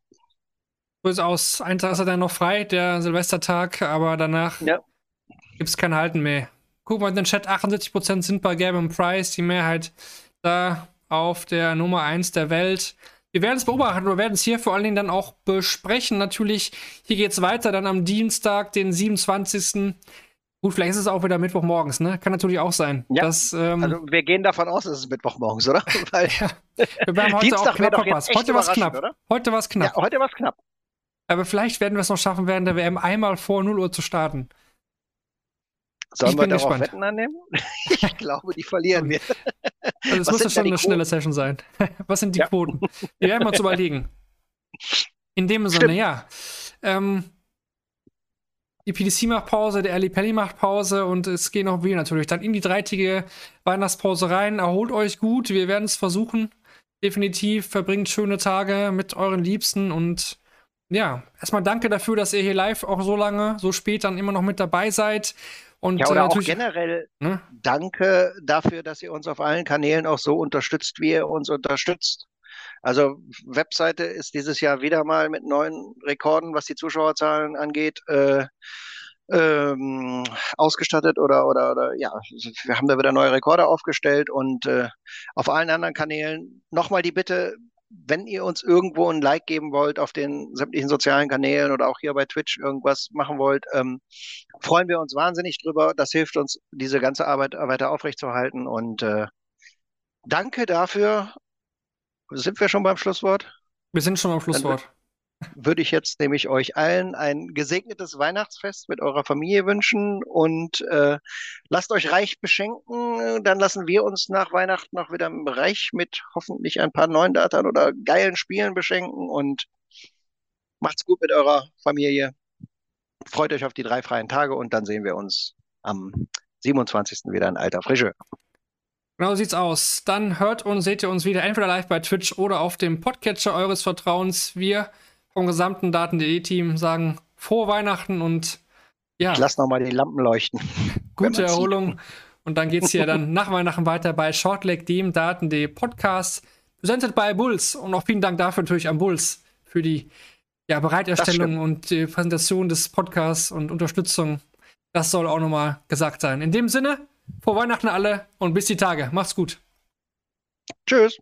aus. Ein Tag ist er dann noch frei, der Silvestertag, aber danach ja. gibt es kein Halten mehr. Guck mal in den Chat, 78% sind bei Gavin Price, die Mehrheit da auf der Nummer 1 der Welt. Wir werden es beobachten, wir werden es hier vor allen Dingen dann auch besprechen. Natürlich, hier geht es weiter dann am Dienstag, den 27. Gut, vielleicht ist es auch wieder Mittwochmorgens, ne? Kann natürlich auch sein. Ja. Dass, ähm, also wir gehen davon aus, dass es Mittwochmorgens, oder? Weil ja. Wir haben heute Dienstag auch knapp verpasst. Heute war es knapp. Oder? Heute war es knapp. Ja, heute war es knapp. Aber vielleicht werden wir es noch schaffen, während der WM einmal vor 0 Uhr zu starten. Sollen ich wir darauf gespannt. Wetten annehmen? ich glaube, die verlieren wir. Also es muss ja schon eine schnelle Session sein. Was sind die ja. Quoten? Wir werden uns überlegen. In dem Sinne, Stimmt. ja. Ähm, die PDC macht Pause, der Ali Pelli macht Pause und es gehen auch wir natürlich dann in die dreitägige Weihnachtspause rein. Erholt euch gut, wir werden es versuchen. Definitiv verbringt schöne Tage mit euren Liebsten und ja, erstmal danke dafür, dass ihr hier live auch so lange, so spät dann immer noch mit dabei seid. Und, ja, oder äh, auch generell ne? danke dafür, dass ihr uns auf allen Kanälen auch so unterstützt, wie ihr uns unterstützt. Also Webseite ist dieses Jahr wieder mal mit neuen Rekorden, was die Zuschauerzahlen angeht, äh, ähm, ausgestattet oder, oder, oder ja, wir haben da wieder neue Rekorde aufgestellt und äh, auf allen anderen Kanälen nochmal die Bitte, wenn ihr uns irgendwo ein Like geben wollt auf den sämtlichen sozialen Kanälen oder auch hier bei Twitch irgendwas machen wollt, ähm, freuen wir uns wahnsinnig drüber. Das hilft uns, diese ganze Arbeit weiter aufrechtzuerhalten. Und äh, danke dafür. Sind wir schon beim Schlusswort? Wir sind schon beim Schlusswort würde ich jetzt nämlich euch allen ein gesegnetes Weihnachtsfest mit eurer Familie wünschen und äh, lasst euch reich beschenken. Dann lassen wir uns nach Weihnachten noch wieder reich mit hoffentlich ein paar neuen Daten oder geilen Spielen beschenken und macht's gut mit eurer Familie. Freut euch auf die drei freien Tage und dann sehen wir uns am 27. wieder in alter Frische. Genau sieht's aus. Dann hört und seht ihr uns wieder entweder live bei Twitch oder auf dem Podcatcher eures Vertrauens. Wir vom gesamten Daten.de-Team sagen frohe Weihnachten und ja. Ich lass nochmal die Lampen leuchten. Gute Erholung. Und dann geht's hier dann nach Weihnachten weiter bei Shortleg, dem Daten.de Podcast, präsentiert bei Bulls. Und auch vielen Dank dafür natürlich an Bulls für die ja, Bereiterstellung und die Präsentation des Podcasts und Unterstützung. Das soll auch nochmal gesagt sein. In dem Sinne, frohe Weihnachten alle und bis die Tage. Macht's gut. Tschüss.